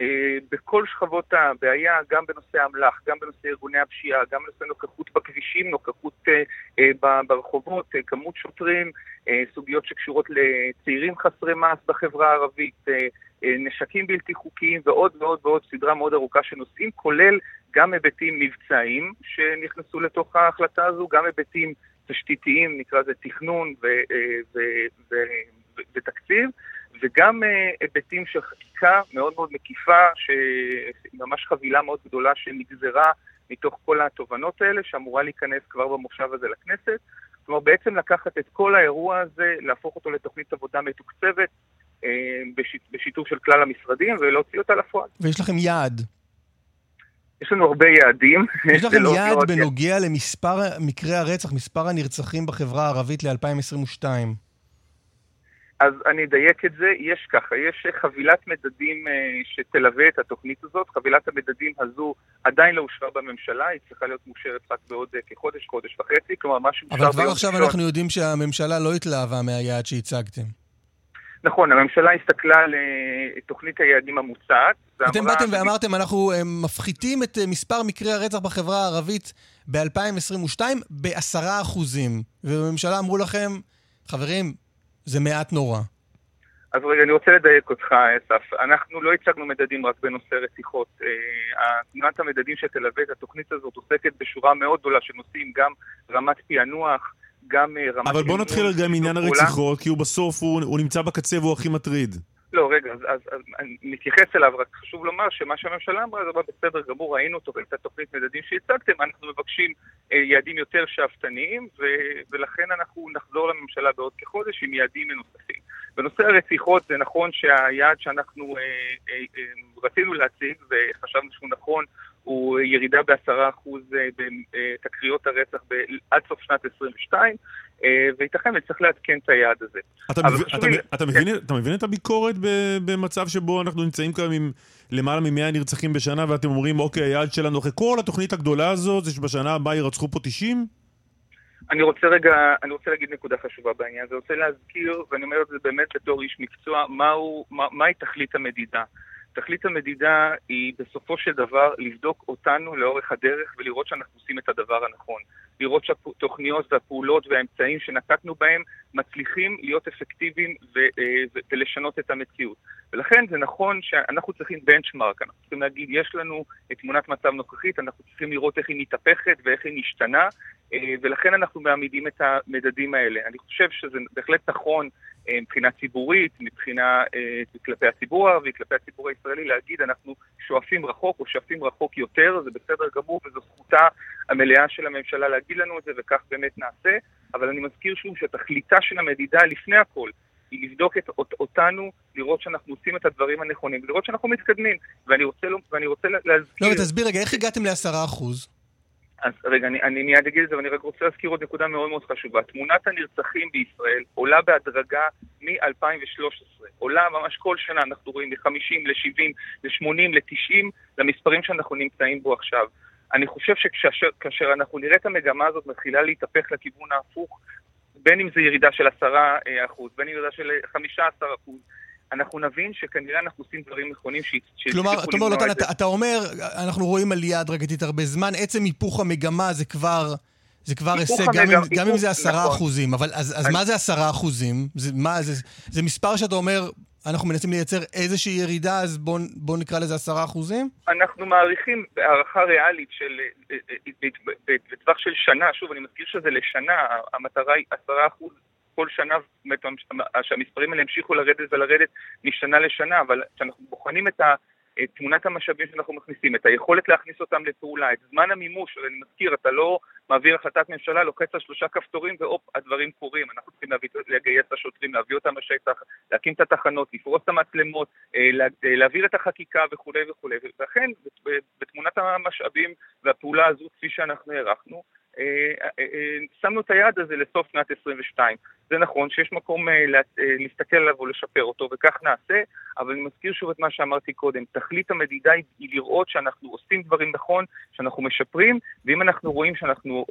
אה, בכל שכבות הבעיה, גם בנושא אמל"ח, גם בנושא ארגוני הפשיעה, גם בנושא נוכחות בכבישים, נוכחות ברחובות, כמות שוטרים, סוגיות שקשורות לצעירים חסרי מעש בחברה הערבית, נשקים בלתי חוקיים ועוד ועוד ועוד סדרה מאוד ארוכה של נושאים, כולל גם היבטים מבצעיים שנכנסו לתוך ההחלטה הזו, גם היבטים תשתיתיים, נקרא לזה תכנון ותקציב. וגם אה, היבטים של חקיקה מאוד מאוד מקיפה, ממש חבילה מאוד גדולה שנגזרה מתוך כל התובנות האלה, שאמורה להיכנס כבר במושב הזה לכנסת. כלומר, בעצם לקחת את כל האירוע הזה, להפוך אותו לתוכנית עבודה מתוקצבת, אה, בשיתוף של כלל המשרדים, ולהוציא אותה לפועל. ויש לכם יעד. יש לנו הרבה יעדים. יש לכם לא יעד בנוגע למספר מקרי הרצח, מספר הנרצחים בחברה הערבית ל-2022. אז אני אדייק את זה, יש ככה, יש חבילת מדדים אה, שתלווה את התוכנית הזאת, חבילת המדדים הזו עדיין לא אושרה בממשלה, היא צריכה להיות מאושרת רק בעוד אה, כחודש, חודש וחצי, כלומר מה שאושר אבל כבר עכשיו אנחנו יודעים שהממשלה לא התלהבה מהיעד שהצגתם. נכון, הממשלה הסתכלה על אה, תוכנית היעדים המוצעת. אתם באתם ואמרתם, אנחנו מפחיתים את מספר מקרי הרצח בחברה הערבית ב-2022 בעשרה אחוזים. ובממשלה אמרו לכם, חברים, זה מעט נורא. אז רגע, אני רוצה לדייק אותך, אסף. אנחנו לא הצגנו מדדים רק בנושא רציחות. אה, תמונת המדדים שתלווה את התוכנית הזאת עוסקת בשורה מאוד גדולה של נושאים, גם רמת פענוח, גם אה, רמת... אבל בוא נתחיל רגע עם עניין הרציחות, כי הוא בסוף, הוא, הוא נמצא בקצה והוא הכי מטריד. לא, רגע, אז, אז, אז אני מתייחס אליו, רק חשוב לומר שמה שהממשלה אמרה זה בסדר גמור, ראינו אותו את התוכנית מדדים שהצגתם, אנחנו מבקשים אה, יעדים יותר שאפתניים, ו, ולכן אנחנו נחזור לממשלה בעוד כחודש עם יעדים מנוספים. בנושא הרציחות זה נכון שהיעד שאנחנו אה, אה, אה, רצינו להציג וחשבנו שהוא נכון, הוא ירידה בעשרה אחוז אה, בתקריות הרצח עד סוף שנת 22, אה, וייתכן וצריך לעדכן את היעד הזה. אתה, מב... אתה, לי... אתה, מבין, כן. אתה מבין את הביקורת במצב שבו אנחנו נמצאים כאן עם למעלה מ-100 נרצחים בשנה, ואתם אומרים, אוקיי, היעד שלנו אחרי כל התוכנית הגדולה הזאת, זה שבשנה הבאה ירצחו פה 90? אני רוצה רגע, אני רוצה להגיד נקודה חשובה בעניין הזה. אני רוצה להזכיר, ואני אומר את זה באמת בתור איש מקצוע, מהו, מה, מהי תכלית המדידה. תכלית המדידה היא בסופו של דבר לבדוק אותנו לאורך הדרך ולראות שאנחנו עושים את הדבר הנכון. לראות שהתוכניות והפעולות והאמצעים שנקטנו בהם מצליחים להיות אפקטיביים ו- אה, ו- ולשנות את המציאות. ולכן זה נכון שאנחנו צריכים בנצ'מארק, אנחנו צריכים להגיד, יש לנו את תמונת מצב נוכחית, אנחנו צריכים לראות איך היא מתהפכת ואיך היא משתנה, אה, ולכן אנחנו מעמידים את המדדים האלה. אני חושב שזה בהחלט נכון מבחינה ציבורית, מבחינה אה, כלפי הציבור הערבי, כלפי הציבור הישראלי, להגיד אנחנו שואפים רחוק או שואפים רחוק יותר, זה בסדר גמור וזו זכותה המלאה של הממשלה להגיד לנו את זה וכך באמת נעשה, אבל אני מזכיר שוב שתכליתה של המדידה לפני הכל היא לבדוק את, אותנו, לראות שאנחנו עושים את הדברים הנכונים, לראות שאנחנו מתקדמים. ואני רוצה, ואני רוצה להזכיר... לא, תסביר רגע, איך הגעתם לעשרה אחוז? אז רגע, אני, אני מיד אגיד את זה, ואני רק רוצה להזכיר עוד נקודה מאוד מאוד חשובה. תמונת הנרצחים בישראל עולה בהדרגה מ-2013. עולה ממש כל שנה, אנחנו רואים מ-50 ל-70, ל-80, ל-90, למספרים שאנחנו נמצאים בו עכשיו. אני חושב שכאשר אנחנו נראה את המגמה הזאת מתחילה להתהפך לכיוון ההפוך, בין אם זה ירידה של עשרה אה, אחוז, בין אם ירידה של חמישה עשר אחוז, אנחנו נבין שכנראה אנחנו עושים דברים נכונים שהצליחו כלומר, אתה אומר, נתן, אתה, אתה אומר, אנחנו רואים עלייה הדרגתית הרבה זמן, עצם היפוך המגמה זה כבר... זה כבר הישג, גם, אם, גם אם זה עשרה נכון. אחוזים, אבל אז, אז אני... מה זה עשרה אחוזים? זה, מה, זה, זה מספר שאתה אומר, אנחנו מנסים לייצר איזושהי ירידה, אז בואו בוא נקרא לזה עשרה אחוזים? אנחנו מעריכים בהערכה ריאלית של, בטווח של שנה, שוב, אני מזכיר שזה לשנה, המטרה היא עשרה אחוז כל שנה, שהמספרים האלה ימשיכו לרדת ולרדת משנה לשנה, אבל כשאנחנו בוחנים את ה... את תמונת המשאבים שאנחנו מכניסים, את היכולת להכניס אותם לפעולה, את זמן המימוש, אני מזכיר, אתה לא מעביר החלטת ממשלה, לוחץ על שלושה כפתורים והופ, הדברים קורים. אנחנו צריכים להביא, לגייס את השוטרים, להביא אותם לשטח, להקים את התחנות, לפרוס את המצלמות, אה, אה, להעביר את החקיקה וכולי וכולי. ולכן, בתמונת המשאבים והפעולה הזו, כפי שאנחנו הערכנו, שמנו את היעד הזה לסוף שנת 22. זה נכון שיש מקום להסתכל עליו ולשפר אותו, וכך נעשה, אבל אני מזכיר שוב את מה שאמרתי קודם, תכלית המדידה היא לראות שאנחנו עושים דברים נכון, שאנחנו משפרים, ואם אנחנו רואים שאנחנו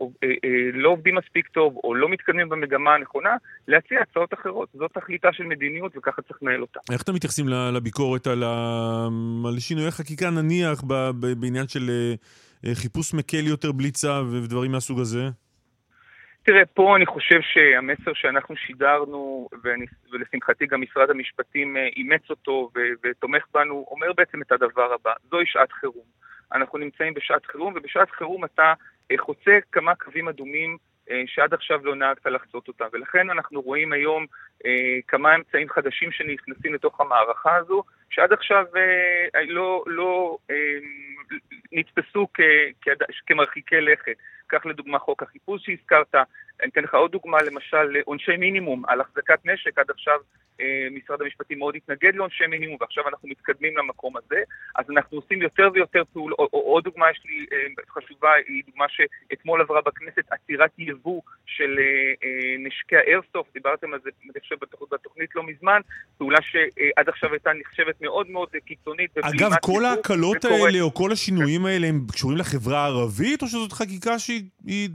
לא עובדים מספיק טוב או לא מתקדמים במגמה הנכונה, להציע הצעות אחרות. זאת תכליתה של מדיניות וככה צריך לנהל אותה. איך אתם מתייחסים לביקורת על, על שינויי חקיקה, נניח, בעניין של... אה, חיפוש מקל יותר בלי צו ודברים מהסוג הזה? תראה, פה אני חושב שהמסר שאנחנו שידרנו, ואני, ולשמחתי גם משרד המשפטים אה, אימץ אותו ו- ותומך בנו, אומר בעצם את הדבר הבא, זוהי שעת חירום. אנחנו נמצאים בשעת חירום, ובשעת חירום אתה אה, חוצה כמה קווים אדומים שעד עכשיו לא נהגת לחצות אותם. ולכן אנחנו רואים היום כמה אמצעים חדשים שנכנסים לתוך המערכה הזו, שעד עכשיו לא, לא נתפסו כ, כמרחיקי לכת. קח לדוגמה חוק החיפוש שהזכרת, אני אתן לך עוד דוגמה, למשל עונשי מינימום על החזקת נשק, עד עכשיו אה, משרד המשפטים מאוד התנגד לעונשי מינימום, ועכשיו אנחנו מתקדמים למקום הזה, אז אנחנו עושים יותר ויותר פעולות, עוד דוגמה יש לי אה, חשובה, היא דוגמה שאתמול עברה בכנסת, עצירת יבוא של אה, נשקי האיירסופט, דיברתם על זה, אני חושב, בתוכנית לא מזמן, פעולה שעד עכשיו הייתה נחשבת מאוד מאוד קיצונית. אגב, כל ההקלות האלה, או כל השינויים האלה, הם קשורים לחברה הערבית, או שזאת חקיקה שהיא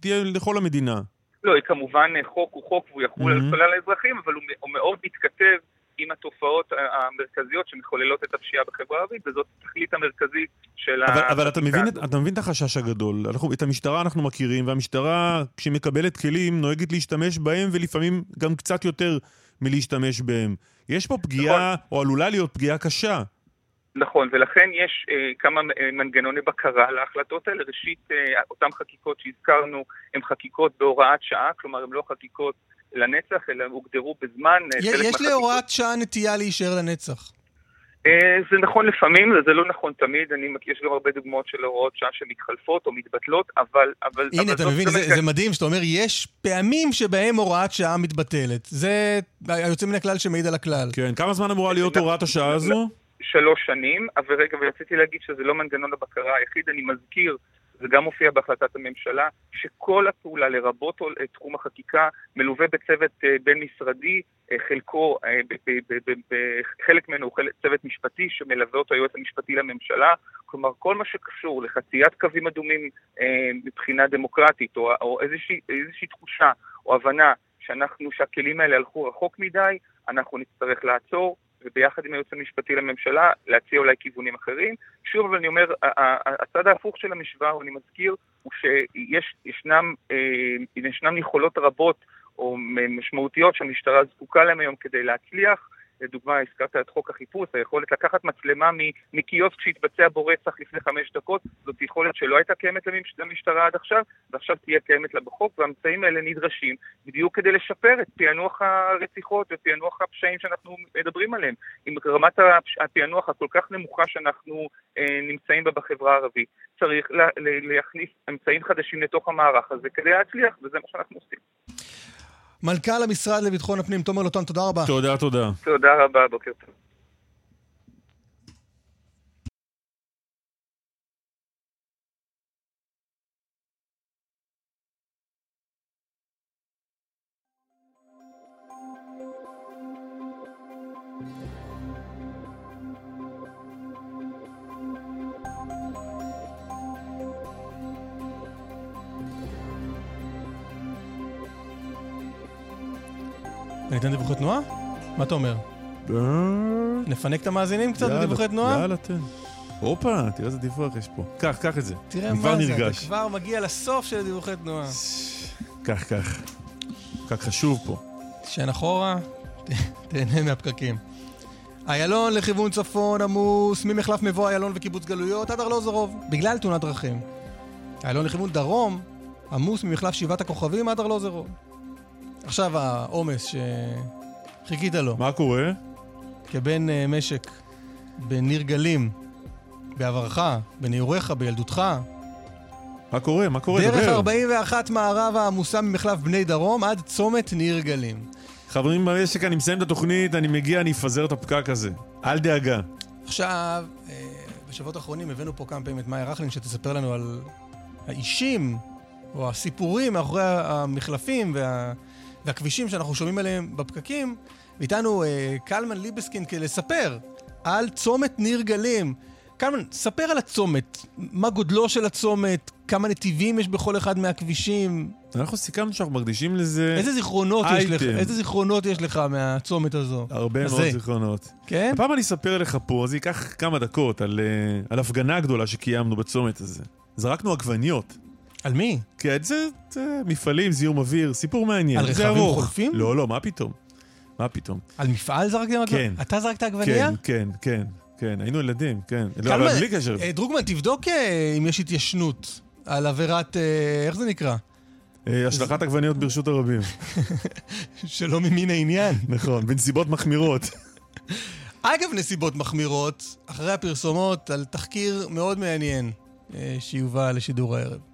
תהיה לכל המדינה? לא, כמובן חוק הוא חוק והוא יחול mm-hmm. על כלל האזרחים, אבל הוא, מאוד מתכתב עם התופעות המרכזיות שמחוללות את הפשיעה בחברה הערבית, וזאת התכלית המרכזית של אבל, ה... אבל אתה מבין, אתה מבין את החשש הגדול. אנחנו, את המשטרה אנחנו מכירים, והמשטרה, כשהיא מקבלת כלים, נוהגת להשתמש בהם, ולפעמים גם קצת יותר מלהשתמש בהם. יש פה פגיעה, נכון. או עלולה להיות פגיעה קשה. נכון, ולכן יש אה, כמה אה, מנגנוני בקרה להחלטות האלה. ראשית, אה, אותן חקיקות שהזכרנו הן חקיקות בהוראת שעה, כלומר הן לא חקיקות לנצח, אלא הוגדרו בזמן. אה, יש, יש להוראת שעה נטייה להישאר לנצח. אה, זה נכון לפעמים, זה לא נכון תמיד, אני, יש גם הרבה דוגמאות של הוראות שעה שמתחלפות או מתבטלות, אבל... אבל הנה, אבל אתה מבין, זה, זה מדהים שאתה אומר, יש פעמים שבהם הוראת שעה מתבטלת. זה היוצא מן הכלל שמעיד על הכלל. כן, כמה זמן אמורה להיות הוראת השעה הזו? שלוש שנים, אבל רגע, ורציתי להגיד שזה לא מנגנון הבקרה היחיד, אני מזכיר, זה גם מופיע בהחלטת הממשלה, שכל הפעולה, לרבות תחום החקיקה, מלווה בצוות אה, בין-משרדי, אה, חלקו, אה, חלק ממנו הוא צוות משפטי שמלווה אותו היועץ המשפטי לממשלה, כלומר כל מה שקשור לחציית קווים אדומים מבחינה דמוקרטית, או, או איזושהי, איזושהי תחושה או הבנה שאנחנו, שהכלים האלה הלכו רחוק מדי, אנחנו נצטרך לעצור, וביחד עם הייעוץ המשפטי לממשלה להציע אולי כיוונים אחרים. שוב, אבל אני אומר, הצד ההפוך של המשוואה, אני מזכיר, הוא שישנם אה, יכולות רבות או משמעותיות שהמשטרה זקוקה להן היום כדי להצליח. לדוגמה, הזכרת את חוק החיפוש, היכולת לקחת מצלמה מקיוסק שהתבצע בו רצח לפני חמש דקות, זאת יכולת שלא הייתה קיימת למשטרה עד עכשיו, ועכשיו תהיה קיימת לה בחוק, והאמצעים האלה נדרשים בדיוק כדי לשפר את פענוח הרציחות ופענוח הפשעים שאנחנו מדברים עליהם. עם רמת הפענוח הכל כך נמוכה שאנחנו אה, נמצאים בה בחברה הערבית, צריך להכניס אמצעים חדשים לתוך המערך הזה כדי להצליח, וזה מה שאנחנו עושים. מנכ"ל המשרד לביטחון הפנים, תומר לוטן, תודה רבה. תודה, תודה. תודה רבה, בוקר טוב. תנועה? מה אתה אומר? אה, נפנק את המאזינים קצת בדיווחי תנועה? יאללה, תן. הופה, תראה איזה דיווח יש פה. קח, קח את זה. תראה מה זה, אתה. כבר מגיע לסוף של דיווחי תנועה. קח, קח. קח חשוב פה. תשען אחורה, תהנה מהפקקים. איילון לכיוון צפון עמוס ממחלף מבוא איילון וקיבוץ גלויות עד ארלוזורוב, בגלל תאונת דרכים. איילון לכיוון דרום עמוס ממחלף שבעת הכוכבים עד ארלוזורוב. עכשיו העומס שחיכית לו, מה קורה? כבן אה, משק בניר גלים, בעברך, בנעוריך, בילדותך. מה קורה? מה קורה? דרך דבר. 41 מערבה עמוסה ממחלף בני דרום עד צומת ניר גלים. חברים במשק, אני מסיים את התוכנית, אני מגיע, אני אפזר את הפקק הזה. אל דאגה. עכשיו, אה, בשבועות האחרונים הבאנו פה כמה פעמים את מאיה רכלין, שתספר לנו על האישים, או הסיפורים מאחורי המחלפים וה... והכבישים שאנחנו שומעים עליהם בפקקים. ואיתנו אה, קלמן ליבסקין כדי לספר על צומת ניר גלים. קלמן, ספר על הצומת, מה גודלו של הצומת, כמה נתיבים יש בכל אחד מהכבישים, אנחנו סיכמנו שאנחנו מקדישים לזה איזה זיכרונות יש לך, אייטם. איזה זיכרונות יש לך מהצומת הזו? הרבה הזה. מאוד זיכרונות. כן? הפעם אני אספר לך פה, זה ייקח כמה דקות, על, אה, על הפגנה גדולה שקיימנו בצומת הזה. זרקנו עגבניות. על מי? כן, זה, זה מפעלים, זיהום אוויר, סיפור מעניין. על רכבים ארוך. חולפים? לא, לא, מה פתאום? מה פתאום? על מפעל זרקתם עגבניה? כן. אתה זרקת עגבנייה? כן, כן, כן, כן, היינו ילדים, כן. לא, אבל בלי קשר. אה, דרוגמן, תבדוק אה, אם יש התיישנות על עבירת, אה, איך זה נקרא? השלכת עגבניות ברשות הרבים. שלא ממין העניין. נכון, בנסיבות מחמירות. אגב נסיבות מחמירות, אחרי הפרסומות על תחקיר מאוד מעניין שיובא לשידור הערב.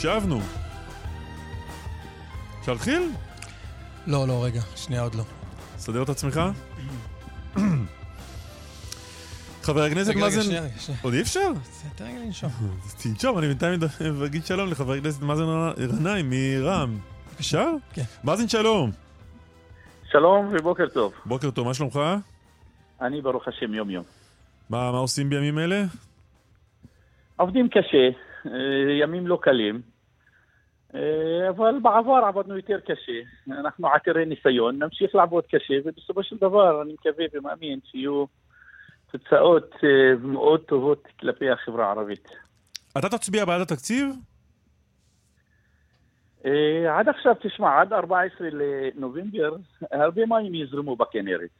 שבנו. אפשר להתחיל? לא, לא, רגע, שנייה עוד לא. סדר את עצמך? חבר הכנסת רגע, רגע, מאזן... שנייה, רגע, שנייה. עוד אי אפשר? תן רגע לנשום. תנשום, אני בינתיים אגיד שלום לחבר הכנסת מאזן גנאים מרע"מ. אפשר? כן. מאזן שלום. שלום ובוקר טוב. בוקר טוב, מה שלומך? אני ברוך השם יום יום. מה מה עושים בימים אלה? עובדים קשה, אה, ימים לא קלים, אבל בעבר עבדנו יותר קשה. אנחנו עתירי ניסיון, נמשיך לעבוד קשה, ובסופו של דבר אני מקווה ומאמין שיהיו תוצאות אה, מאוד טובות כלפי החברה הערבית. אתה תצביע בעד התקציב? אה, עד עכשיו, תשמע, עד 14 לנובמבר, הרבה מים יזרמו בכנרת.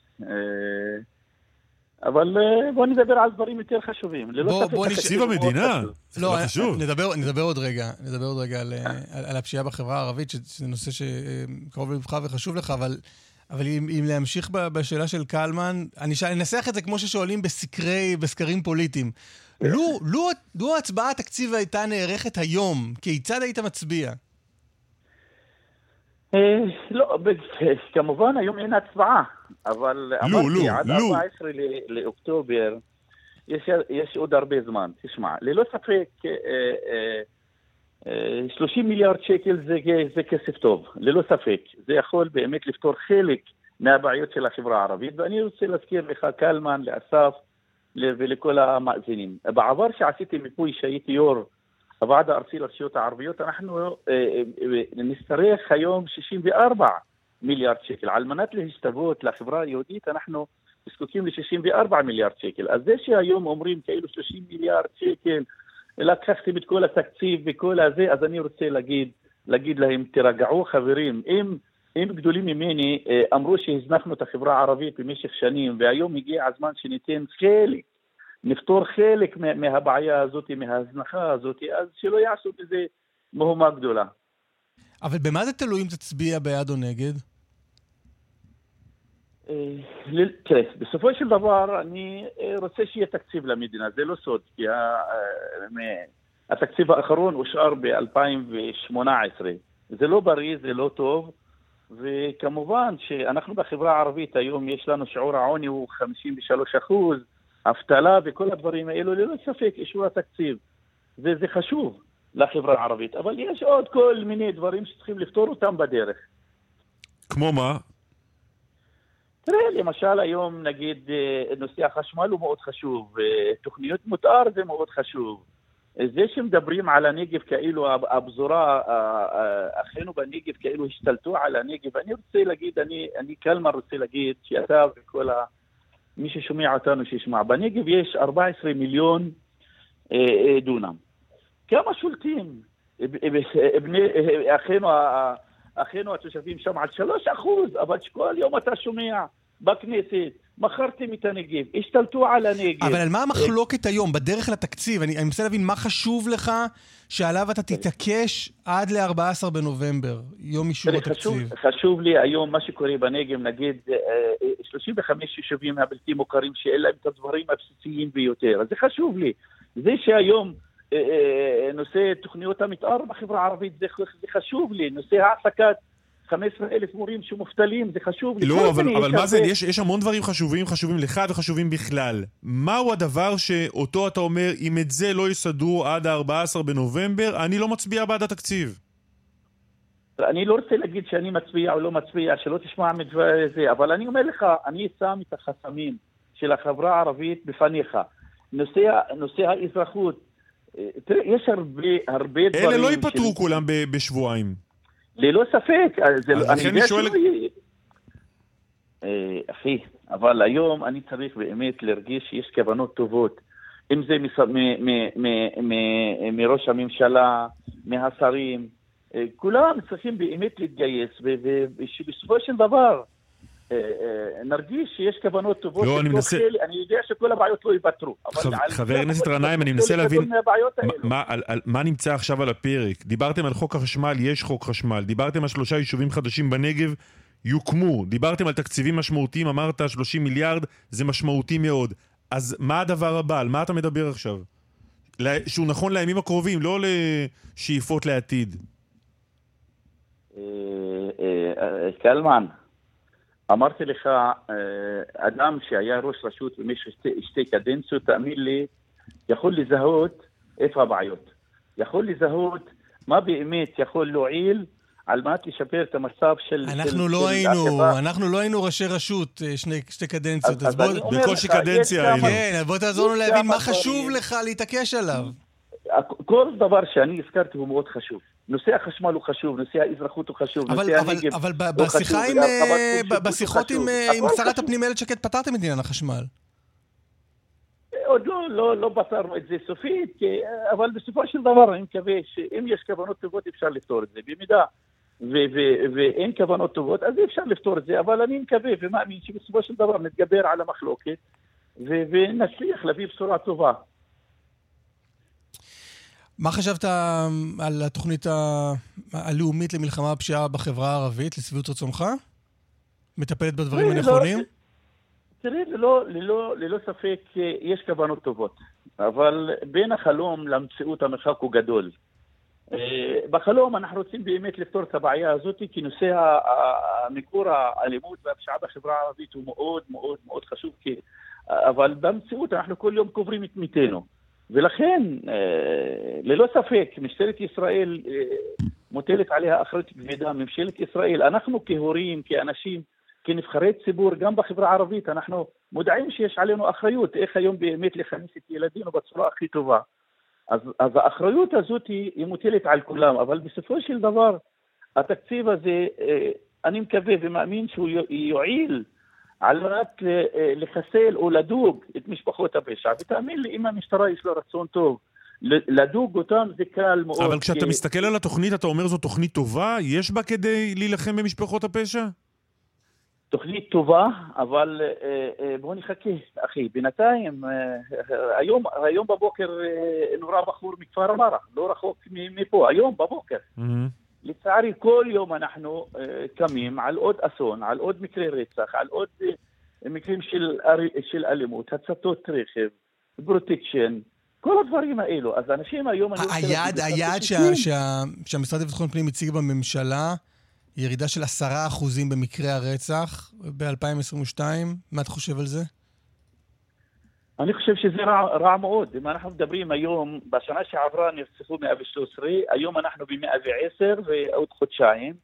אה, אבל אה, בוא נדבר על דברים יותר חשובים. בוא- בוא נש- התקציב תקציב המדינה. חשוב. זה לא, חשוב. נדבר, נדבר עוד רגע, נדבר עוד רגע על, אה, על, על הפשיעה בחברה הערבית, שזה נושא שקרוב ללבך וחשוב לך, אבל, אבל אם, אם להמשיך ב- בשאלה של קלמן, אני אנסח את זה כמו ששואלים בסקרי, בסקרים פוליטיים. לו, לו, לו ההצבעה התקציב הייתה נערכת היום, כיצד היית מצביע? אה, לא, ב- כמובן היום אין הצבעה, אבל לו, אמרתי, לו, עד לו. 14 ל- לאוקטובר יש, עוד הרבה זמן. תשמע, ללא ספק אה, אה, אה, 30 מיליארד שקל זה, כסף טוב, ללא ספק. זה יכול באמת לפתור חלק מהבעיות של החברה הערבית, ואני רוצה להזכיר לך, קלמן, לאסף ולכל המאזינים. בעבר שעשיתי מיפוי שהייתי יו"ר הוועד הארצי לרשויות הערביות, אנחנו אה, אה, אה, נצטרך היום 64 מיליארד שקל. על מנת להשתוות לחברה היהודית, אנחנו זקוקים ל-64 מיליארד שקל. אז זה שהיום אומרים כאילו 30 מיליארד שקל, לקחתם את כל התקציב וכל הזה, אז אני רוצה להגיד, להגיד להם, תירגעו חברים, אם אם גדולים ממני אמרו שהזנחנו את החברה הערבית במשך שנים, והיום הגיע הזמן שניתן חלק, נפתור חלק מה- מהבעיה הזאת, מההזנחה הזאת, אז שלא יעשו בזה מהומה גדולה. אבל במה זה תלוי אם תצביע בעד או נגד? אה, תראה, בסופו של דבר אני אה, רוצה שיהיה תקציב למדינה, זה לא סוד, כי אה, התקציב האחרון אושר ב-2018. זה לא בריא, זה לא טוב, וכמובן שאנחנו בחברה הערבית היום יש לנו שיעור העוני הוא 53 אחוז, אבטלה וכל הדברים האלו, ללא ספק אישור התקציב. וזה חשוב לחברה הערבית, אבל יש עוד כל מיני דברים שצריכים לפתור אותם בדרך. כמו מה? תראה, למשל היום נגיד אה, נושא החשמל הוא מאוד חשוב, אה, תוכניות מותאר זה מאוד חשוב. זה שמדברים על הנגב כאילו הפזורה, אה, אחינו בנגב כאילו השתלטו על הנגב, אני רוצה להגיד, אני, אני קלמן רוצה להגיד שאתה וכל ה... מי ששומע אותנו שישמע, בנגב יש 14 מיליון אה, אה, דונם. כמה שולטים? בני, אה, אחינו אחינו התושבים שם על שלוש אחוז, אבל כל יום אתה שומע בכנסת, מכרתם את הנגב, השתלטו על הנגב. אבל על מה המחלוקת היום, בדרך לתקציב? אני אני מנסה להבין מה חשוב לך שעליו אתה תתעקש עד ל-14 בנובמבר, יום אישור תראה, חשוב, התקציב. חשוב לי היום מה שקורה בנגב, נגיד אה, אה, 35 יישובים הבלתי מוכרים שאין להם את הדברים הבסיסיים ביותר, אז זה חשוב לי. זה שהיום אה, אה, נושא תוכניות המתאר בחברה הערבית זה חשוב לי, נושא העסקת 15 אלף מורים שמובטלים, זה חשוב לא, אבל, אבל מה זה, יש, יש המון דברים חשובים, חשובים לך וחשובים בכלל. מהו הדבר שאותו אתה אומר, אם את זה לא יסדרו עד ה-14 בנובמבר, אני לא מצביע בעד התקציב. אני לא רוצה להגיד שאני מצביע או לא מצביע, שלא תשמע מדבר זה, אבל אני אומר לך, אני שם את החסמים של החברה הערבית בפניך. נושא, נושא האזרחות, אה, תראה, יש הרבה, הרבה דברים... אלה לא ייפתרו של- כולם בשבועיים. ללא ספק. זה, לא- אני יודע שואל- אה, אחי, אבל היום אני צריך באמת להרגיש שיש כוונות טובות. אם זה מראש הממשלה, מהשרים, אה, כולם צריכים באמת להתגייס, ושבסופו של דבר נרגיש שיש כוונות טובות. לא, אני מנסה- אלה. אני יודע שכל הבעיות לא ייפתרו. חבר הכנסת גנאים, אני מנסה להבין- מה-. מה, על, על, מה נמצא עכשיו על הפרק? דיברתם על חוק החשמל, יש חוק חשמל. דיברתם על שלושה יישובים חדשים בנגב, יוקמו. דיברתם על תקציבים משמעותיים, אמרת 30 מיליארד, זה משמעותי מאוד. אז מה הדבר הבא? על מה אתה מדבר עכשיו? שהוא נכון לימים הקרובים, לא לשאיפות לעתיד. אה, אה, אה, קלמן, אמרתי לך, אה, אדם שהיה ראש רשות במשך שתי, שתי קדנציות, תאמין לי, יכול לזהות איפה הבעיות. יכול לזהות מה באמת יכול להועיל על מנת לשפר את המצב של... אנחנו של, לא של היינו, החברה. אנחנו לא היינו ראשי רשות אה, שני, שתי קדנציות, אז- אז אז בוא... בקושי קדנציה היינו. כן, אז בוא תעזור לנו להבין מה חשוב. לך להתעקש עליו. כל דבר שאני הזכרתי הוא מאוד חשוב. נושא החשמל הוא חשוב, נושא האזרחות הוא חשוב, אבל, נושא אבל, הנגב אבל הוא בשיחה חשוב, עם, אה, בשיחות עם. אה, עם שרת. הפנים איילת שקד פתרתם את עניין החשמל. עוד לא, לא, לא פתרנו את זה סופית, כי, אבל בסופו של דבר אני מקווה שאם יש כוונות טובות אפשר לפתור את זה. במידה ו- ו- ואין כוונות טובות, אז אפשר לפתור את זה, אבל אני מקווה ומאמין שבסופו של דבר נתגבר על המחלוקת ונצליח להביא בשורה טובה. מה חשבת אה, על התוכנית ה- הלאומית למלחמה בפשיעה בחברה הערבית, לשביעות רצונך? מטפלת בדברים לא, הנכונים? תראי, ללא, ללא, ללא ספק אה, יש כוונות טובות, אבל בין החלום למציאות המרחק הוא גדול. אה, בחלום אנחנו רוצים באמת לפתור את הבעיה הזאת, כי נושא ה- ה- המיקור האלימות והפשיעה בחברה הערבית הוא מאוד מאוד מאוד חשוב, כי, אבל במציאות אנחנו כל יום קוברים את מתינו. ולכן, אה, ללא ספק, משטרת ישראל אה, מוטלת עליה אחריות כבדה, ממשלת ישראל, אנחנו כהורים, כאנשים, כנבחרי ציבור, גם בחברה הערבית, אנחנו מודעים שיש עלינו אחריות, איך היום באמת לחנך את ילדינו בצורה הכי טובה. אז, אז האחריות הזאת היא, היא מוטלת על כולם, אבל בסופו של דבר, התקציב הזה, אה, אני מקווה ומאמין שהוא יו- יועיל על מנת אה, לחסל או לדוג את משפחות הפשע. ותאמין לי, אם המשטרה יש לה רצון טוב לדוג אותם זה קל מאוד. אבל כשאתה כי- מסתכל על התוכנית, אתה אומר זו תוכנית טובה? יש בה כדי להילחם במשפחות הפשע? תוכנית טובה, אבל אה, אה, בואו נחכה, אחי. בינתיים, אה, היום, היום בבוקר אה, נורה בחור מכפר אמרה, לא רחוק מפה, היום בבוקר. מהמם. לצערי, כל יום אנחנו אה, קמים על עוד אסון, על עוד מקרי רצח, על עוד אה, מקרים של, של אלימות, הצתות רכב, protection, כל הדברים האלו. אז אנשים היום... היעד, היעד שה- צודקים. שה- שהמשרד לביטחון פנים הציג בממשלה, ירידה של עשרה אחוזים במקרי הרצח ב-2022, מה אתה חושב על זה? אני חושב שזה רע, רע מאוד. אם אנחנו מדברים היום, בשנה שעברה נרצחו 113, היום אנחנו ב-110 ועוד חודשיים.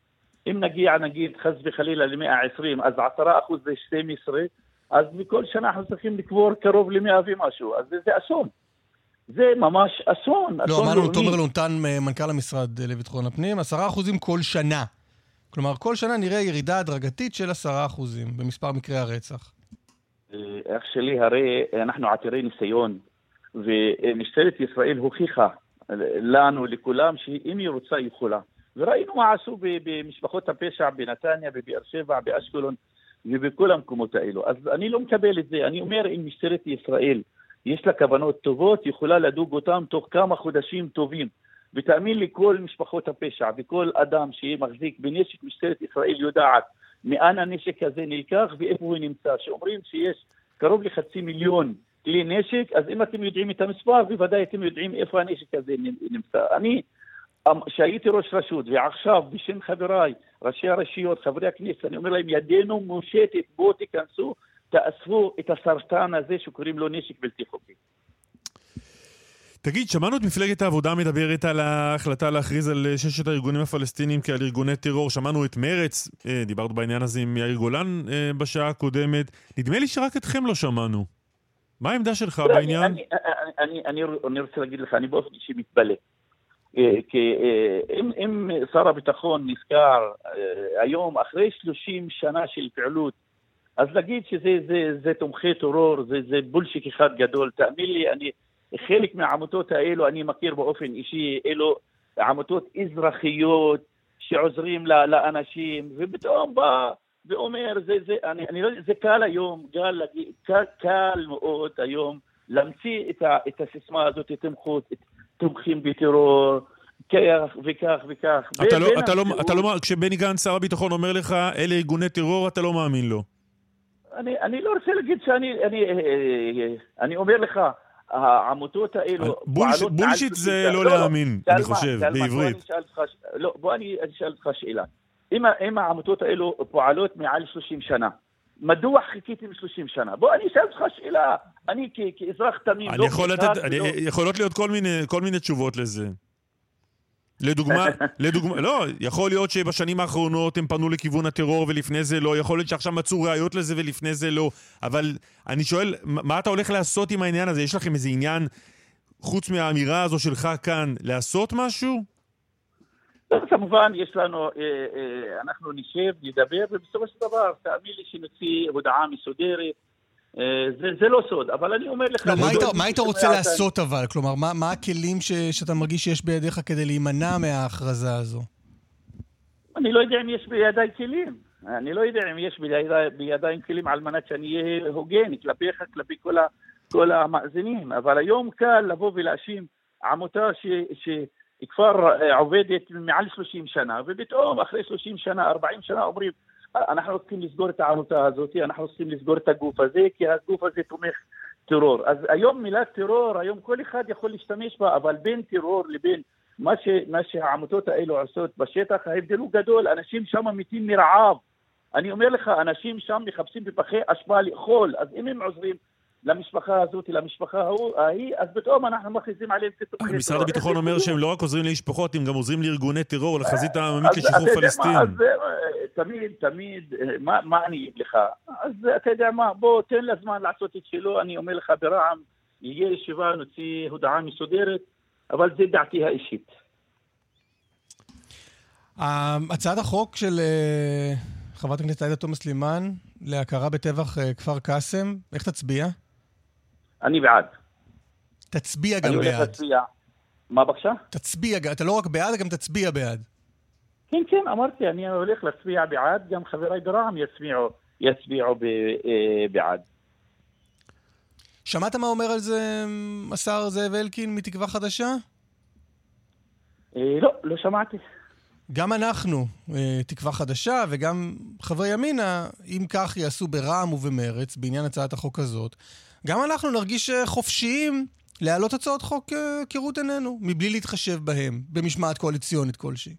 אם נגיע, נגיד, חס וחלילה ל-120, אז 10% זה 12, אז בכל שנה אנחנו צריכים לקבור קרוב ל-100 ומשהו. אז זה, זה אסון. זה ממש אסון, לא, אסון אמרנו לאומי. תומר לונטן, מנכ"ל המשרד אה, לביטחון הפנים, עשרה אחוזים כל שנה. כלומר, כל שנה נראה ירידה הדרגתית של עשרה אחוזים במספר מקרי הרצח. אח שלי, הרי אנחנו עתירי ניסיון, ומשטרת ישראל הוכיחה לנו, לכולם, שאם היא רוצה, היא יכולה. וראינו מה עשו במשפחות הפשע בנתניה, בבאר שבע, באשקלון ובכל המקומות האלו. אז אני לא מקבל את זה. אני אומר, אם משטרת ישראל יש לה כוונות טובות, יכולה לדוג אותם תוך כמה חודשים טובים. ותאמין לי, כל משפחות הפשע וכל אדם שמחזיק בנשק, משטרת ישראל יודעת מאן הנשק הזה נלקח ואיפה הוא נמצא. שאומרים שיש קרוב לחצי מיליון כלי נשק, אז אם אתם יודעים את המספר, בוודאי אתם יודעים איפה הנשק הזה נמצא. אני, אמ, שהייתי ראש רשות, ועכשיו בשם חבריי, ראשי הרשויות, חברי הכנסת, אני אומר להם, ידנו מושטת, בואו תיכנסו, תאספו את הסרטן הזה שקוראים לו נשק בלתי חוקי. תגיד, שמענו את מפלגת העבודה מדברת על ההחלטה להכריז על ששת הארגונים הפלסטינים כעל ארגוני טרור. שמענו את מרץ, אה, דיברנו בעניין הזה עם יאיר גולן אה, בשעה הקודמת. נדמה לי שרק אתכם לא שמענו. מה העמדה שלך בעניין? אני, אני, אני, אני, אני רוצה להגיד לך, אני באופן אישי מתפלא. אה, אם, אם שר הביטחון נזכר היום, אחרי 30 שנה של פעילות, אז להגיד שזה זה, זה תומכי טרור, זה, זה בולשיק אחד גדול. תאמין לי, אני, חלק מהעמותות האלו אני מכיר באופן אישי, אלו עמותות אזרחיות שעוזרים לאנשים, ופתאום בא ואומר, זה, זה, אני, אני לא, זה קל היום, קל, קל, קל מאוד היום להמציא את, ה, את הסיסמה הזאת, תמכות, תומכים בטרור, כך וכך וכך. אתה לא, אתה לא, אתה לא, כשבני גנץ, שר הביטחון, אומר לך, אלה ארגוני טרור, אתה לא מאמין לו. אני, אני לא רוצה להגיד שאני, אני, אה, אה, אני אומר לך, העמותות האלו... בולשיט 30 זה שנה. לא לא, להאמין, סלמן, אני חושב, בוא בעברית. אני אשאל אותך ש- לא, בוא אני אני אשאל אותך שאלה. אם, אם העמותות האלו פועלות מעל 30 שנה, מדוע חיכיתם 30 שנה? בוא אני אשאל אותך שאלה. אני כ- כאזרח תמים, אני לא יכול לתת, אני, ולא- יכולות להיות כל מיני, כל מיני תשובות לזה. לדוגמה, לדוגמה, לא, יכול להיות שבשנים האחרונות הם פנו לכיוון הטרור ולפני זה לא, יכול להיות שעכשיו מצאו ראיות לזה ולפני זה לא, אבל אני שואל, מה אתה הולך לעשות עם העניין הזה? יש לכם איזה עניין, חוץ מהאמירה הזו שלך כאן, לעשות משהו? לא, כמובן, יש לנו, אה, אה, אנחנו נשב, נדבר, ובסופו של דבר, תאמין לי שנוציא הודעה מסודרת. אה, זה, זה לא סוד, אבל אני אומר לך... לא, מה אני היית- לא מה היית רוצה. לעשות אבל? כלומר, מה- מה הכלים ש- שאתה מרגיש שיש בידיך כדי להימנע מההכרזה הזו? אני לא יודע אם יש בידיי כלים. אני לא יודע אם יש בידיי, בידיים כלים על מנת שאני אהיה הוגן כלפיך, כלפי כל, ה, כל המאזינים. אבל היום קל לבוא ולהאשים עמותה ש, שכבר אה, עובדת מעל 30 שנה, ופתאום אחרי 30 שנה, 40 שנה אומרים, "אה, אנחנו רוצים לסגור את העמותה הזאת, אנחנו רוצים לסגור את הגוף הזה, כי הגוף הזה תומך טרור. אז היום מילת טרור, היום כל אחד יכול להשתמש בה, אבל בין טרור לבין מה, ש, מה שהעמותות האלו עושות בשטח, ההבדל הוא גדול, אנשים שם מתים מרעב. אני אומר לך, אנשים שם מחפשים בפחי אשפה לאכול, אז אם הם עוזרים למשפחה הזאת, למשפחה ההיא, אז פתאום אנחנו מכריזים עליהם כתומכי טרור. משרד הביטחון אומר? שהם לא רק עוזרים למשפחות, הם גם עוזרים לארגוני טרור, לחזית העממית לשחרור פלסטין. אז תמיד, תמיד, אה, מה, אני אגיד לך? אז אתה יודע מה, בוא, תן לזמן לעשות את שלו, אני אומר לך ברעם, יהיה ישיבה, נוציא הודעה מסודרת, אבל זה דעתי האישית. אה, הצעת החוק של אה, חברת הכנסת עאידה תומא סלימאן להכרה בטבח כפר קאסם, איך תצביע? אני בעד. תצביע אני גם הולך בעד. להצביע. מה בבקשה? תצביע, אתה לא רק בעד, גם תצביע בעד. כן, כן, אמרתי, אני הולך להצביע בעד, גם חבריי ברע"מ יצביעו, יצביעו ב, אה, בעד. שמעת מה אומר על זה אמ, השר זאב אלקין מתקווה חדשה? אה, לא, לא שמעתי. גם אנחנו, אה, תקווה חדשה, וגם חברי ימינה, אם כך יעשו ברע"מ ובמרץ בעניין הצעת החוק הזאת, גם אנחנו נרגיש אה, חופשיים להעלות הצעות חוק אה, כראות עינינו, מבלי להתחשב בהם, במשמעת קואליציונית כלשהי.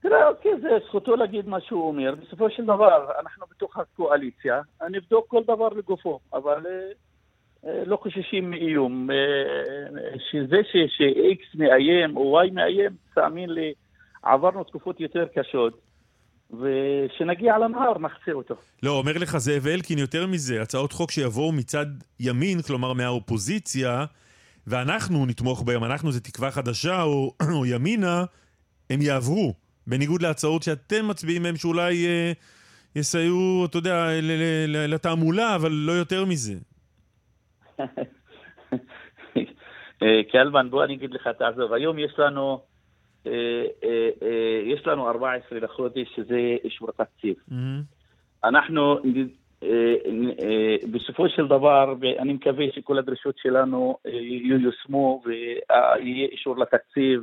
תראה, אוקיי, זה זכותו להגיד מה שהוא אומר. בסופו של דבר, אנחנו בתוך הקואליציה, נבדוק כל דבר לגופו, אבל אה, לא חוששים מאיום. שזה ש-X מאיים או Y מאיים, תאמין לי, עברנו תקופות יותר קשות, ושנגיע לנהר נחצה אותו. לא, אומר לך זאב אלקין יותר מזה, הצעות חוק שיבואו מצד ימין, כלומר מהאופוזיציה, ואנחנו נתמוך בהם, אנחנו זה תקווה חדשה או, או ימינה, הם יעברו. בניגוד להצעות שאתם מצביעים מהם שאולי אה, יסייעו, אתה יודע, לתעמולה, אבל לא יותר מזה. אה, קלמן, בוא אני אגיד לך, תעזוב, היום יש לנו, יש לנו 14 לחודש, שזה אישור התקציב. מהמם. אנחנו, אה, אה, בסופו של דבר, אני מקווה שכל הדרישות שלנו אה, ייושמו ויהיה אישור לתקציב.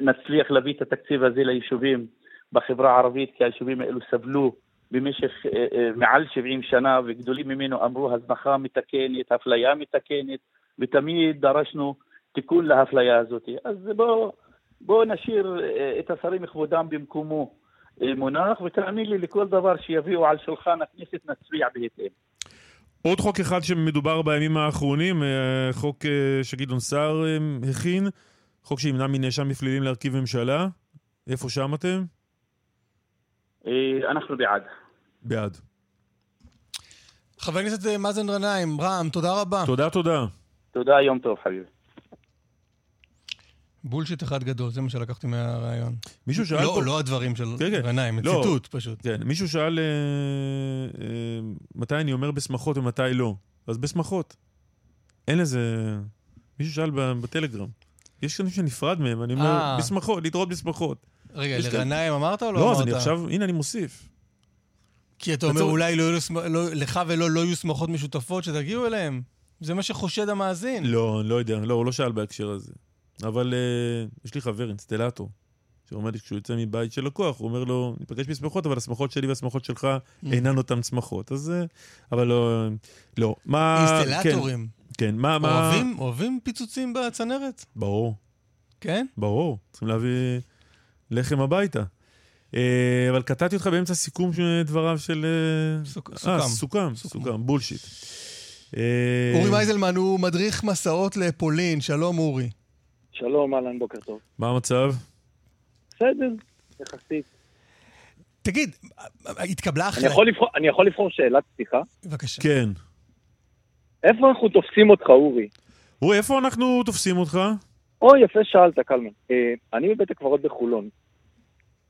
נצליח להביא את התקציב הזה ליישובים בחברה הערבית, כי היישובים האלו סבלו במשך אה, אה, מעל 70 שנה, וגדולים ממנו אמרו הזנחה מתקנת, אפליה מתקנת, ותמיד דרשנו תיקון לאפליה הזאת. אז בואו בוא נשאיר אה, את השרים מכבודם במקומו אה, מונח, ותאמין לי, לכל דבר שיביאו על שולחן הכנסת נצביע בהתאם. עוד חוק אחד שמדובר בימים האחרונים, אה, חוק שגדעון סער הכין, חוק שימנע מנאשם בפלילים להרכיב ממשלה. איפה שם אתם? אנחנו בעד. בעד. חבר הכנסת מאזן גנאים, רע"מ, תודה רבה. תודה, תודה. תודה, יום טוב, חביבי. בולשיט אחד גדול, זה מה שלקחתי מהרעיון. מישהו שאל לא, פה... לא הדברים של כן, כן. גנאים, לא. ציטוט פשוט. כן, מישהו שאל אה, אה, מתי אני אומר בשמחות ומתי לא. אז בשמחות. אין לזה... מישהו שאל בטלגרם. יש אנשים שנפרד מהם, אני אומר, אה. בשמחות, להתראות בשמחות. רגע, כאן- לרנאים אמרת או לא לא, אמרת? אז אני עכשיו, הנה אני מוסיף. כי אתה אומר אולי לא לא- לך ולא לא יהיו שמחות משותפות שתגיעו אליהם. זה מה שחושד המאזין. לא, אני לא יודע, לא, הוא לא שאל בהקשר הזה. אבל אה, יש לי חבר, אינסטלטור, שאומר לי, כשהוא יוצא מבית של לקוח, הוא אומר לו, ניפגש בשמחות, אבל השמחות שלי והשמחות שלך Mm. אינן אותן שמחות. אז... אה, אבל לא... לא. מה... אינסטלטורים. כן, כן, מה... מה... אוהבים, אוהבים פיצוצים בצנרת? ברור, כן? ברור. צריכים להביא לחם הביתה. אבל קטעתי אותך באמצע סיכום של דבריו של... אה, סוכ- אה, סוכם. סוכם, סוכם. סוכם, בולשיט. אורי מייזלמן הוא מדריך מסעות לפולין. שלום, אורי. שלום, אהלן, בוקר טוב. מה המצב? בסדר, יחסית. תגיד, התקבלה אני החלטה... יכול לבחור- אני יכול לבחור שאלת פתיחה? בבקשה. כן. איפה אנחנו תופסים אותך, אורי? אורי, איפה אנחנו תופסים אותך? או, יפה שאלת, קלמן. אה, אני בבית הקברות בחולון.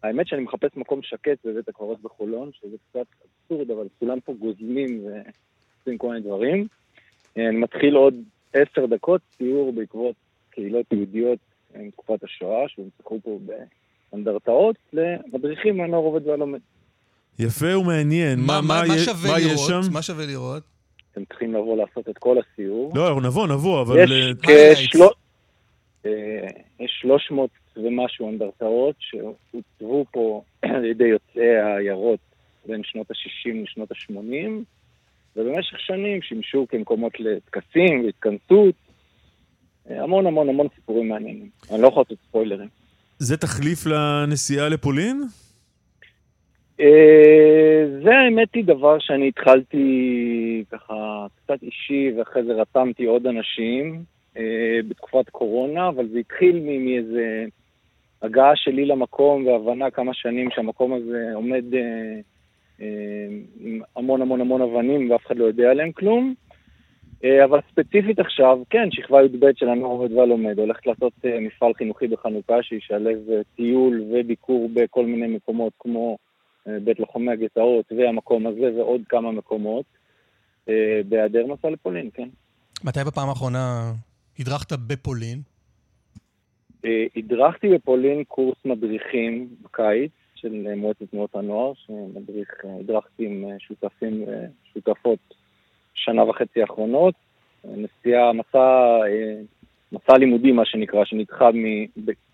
האמת שאני מחפש מקום שקט בבית הקברות בחולון, שזה קצת אבסורד, אבל כולם פה גוזלים ועושים כל מיני דברים. אה, אני מתחיל עוד עשר דקות סיור בעקבות קהילות יהודיות אה, מתקופת השואה, שהונצחו פה באנדרטאות, למדריכים מהנוער עובד והלומד. יפה ומעניין. מה, מה, מה יש- שווה מה יש לראות? שם? מה שווה לראות? אתם צריכים לבוא לעשות את כל הסיור. לא, אנחנו נבוא, נבוא, אבל... יש אה. כשלוש... אה, יש 300 ומשהו אנדרטאות שהוצבו פה על ידי יוצאי העיירות בין שנות ה-60 לשנות ה-80, ובמשך שנים שימשו כמקומות לטקסים והתכנסות. המון המון המון סיפורים מעניינים. אני לא יכול לעשות ספוילרים. זה תחליף לנסיעה לפולין? אה, זה האמת היא דבר שאני התחלתי ככה קצת אישי, ואחרי זה רתמתי עוד אנשים אה, בתקופת קורונה, אבל זה התחיל מאיזה הגעה שלי למקום והבנה כמה שנים שהמקום הזה עומד אה, עם המון המון המון אבנים ואף אחד לא יודע עליהם כלום. אה, אבל ספציפית עכשיו, כן, שכבה י"ב של הנוער עובד והלומד, הולכת לעשות אה, מפעל חינוכי בחנוכה שישלב אה, טיול וביקור בכל מיני מקומות כמו בית לוחמי הגטאות והמקום הזה ועוד כמה מקומות, בהיעדר מסע לפולין, כן. מתי בפעם האחרונה הדרכת בפולין? הדרכתי בפולין קורס מדריכים בקיץ של מועצת תנועות הנוער, שמדריך, הדרכתי עם שותפים ושותפות שנה וחצי האחרונות. נסיעה, מסע, אה, מסע לימודי, מה שנקרא, שנדחה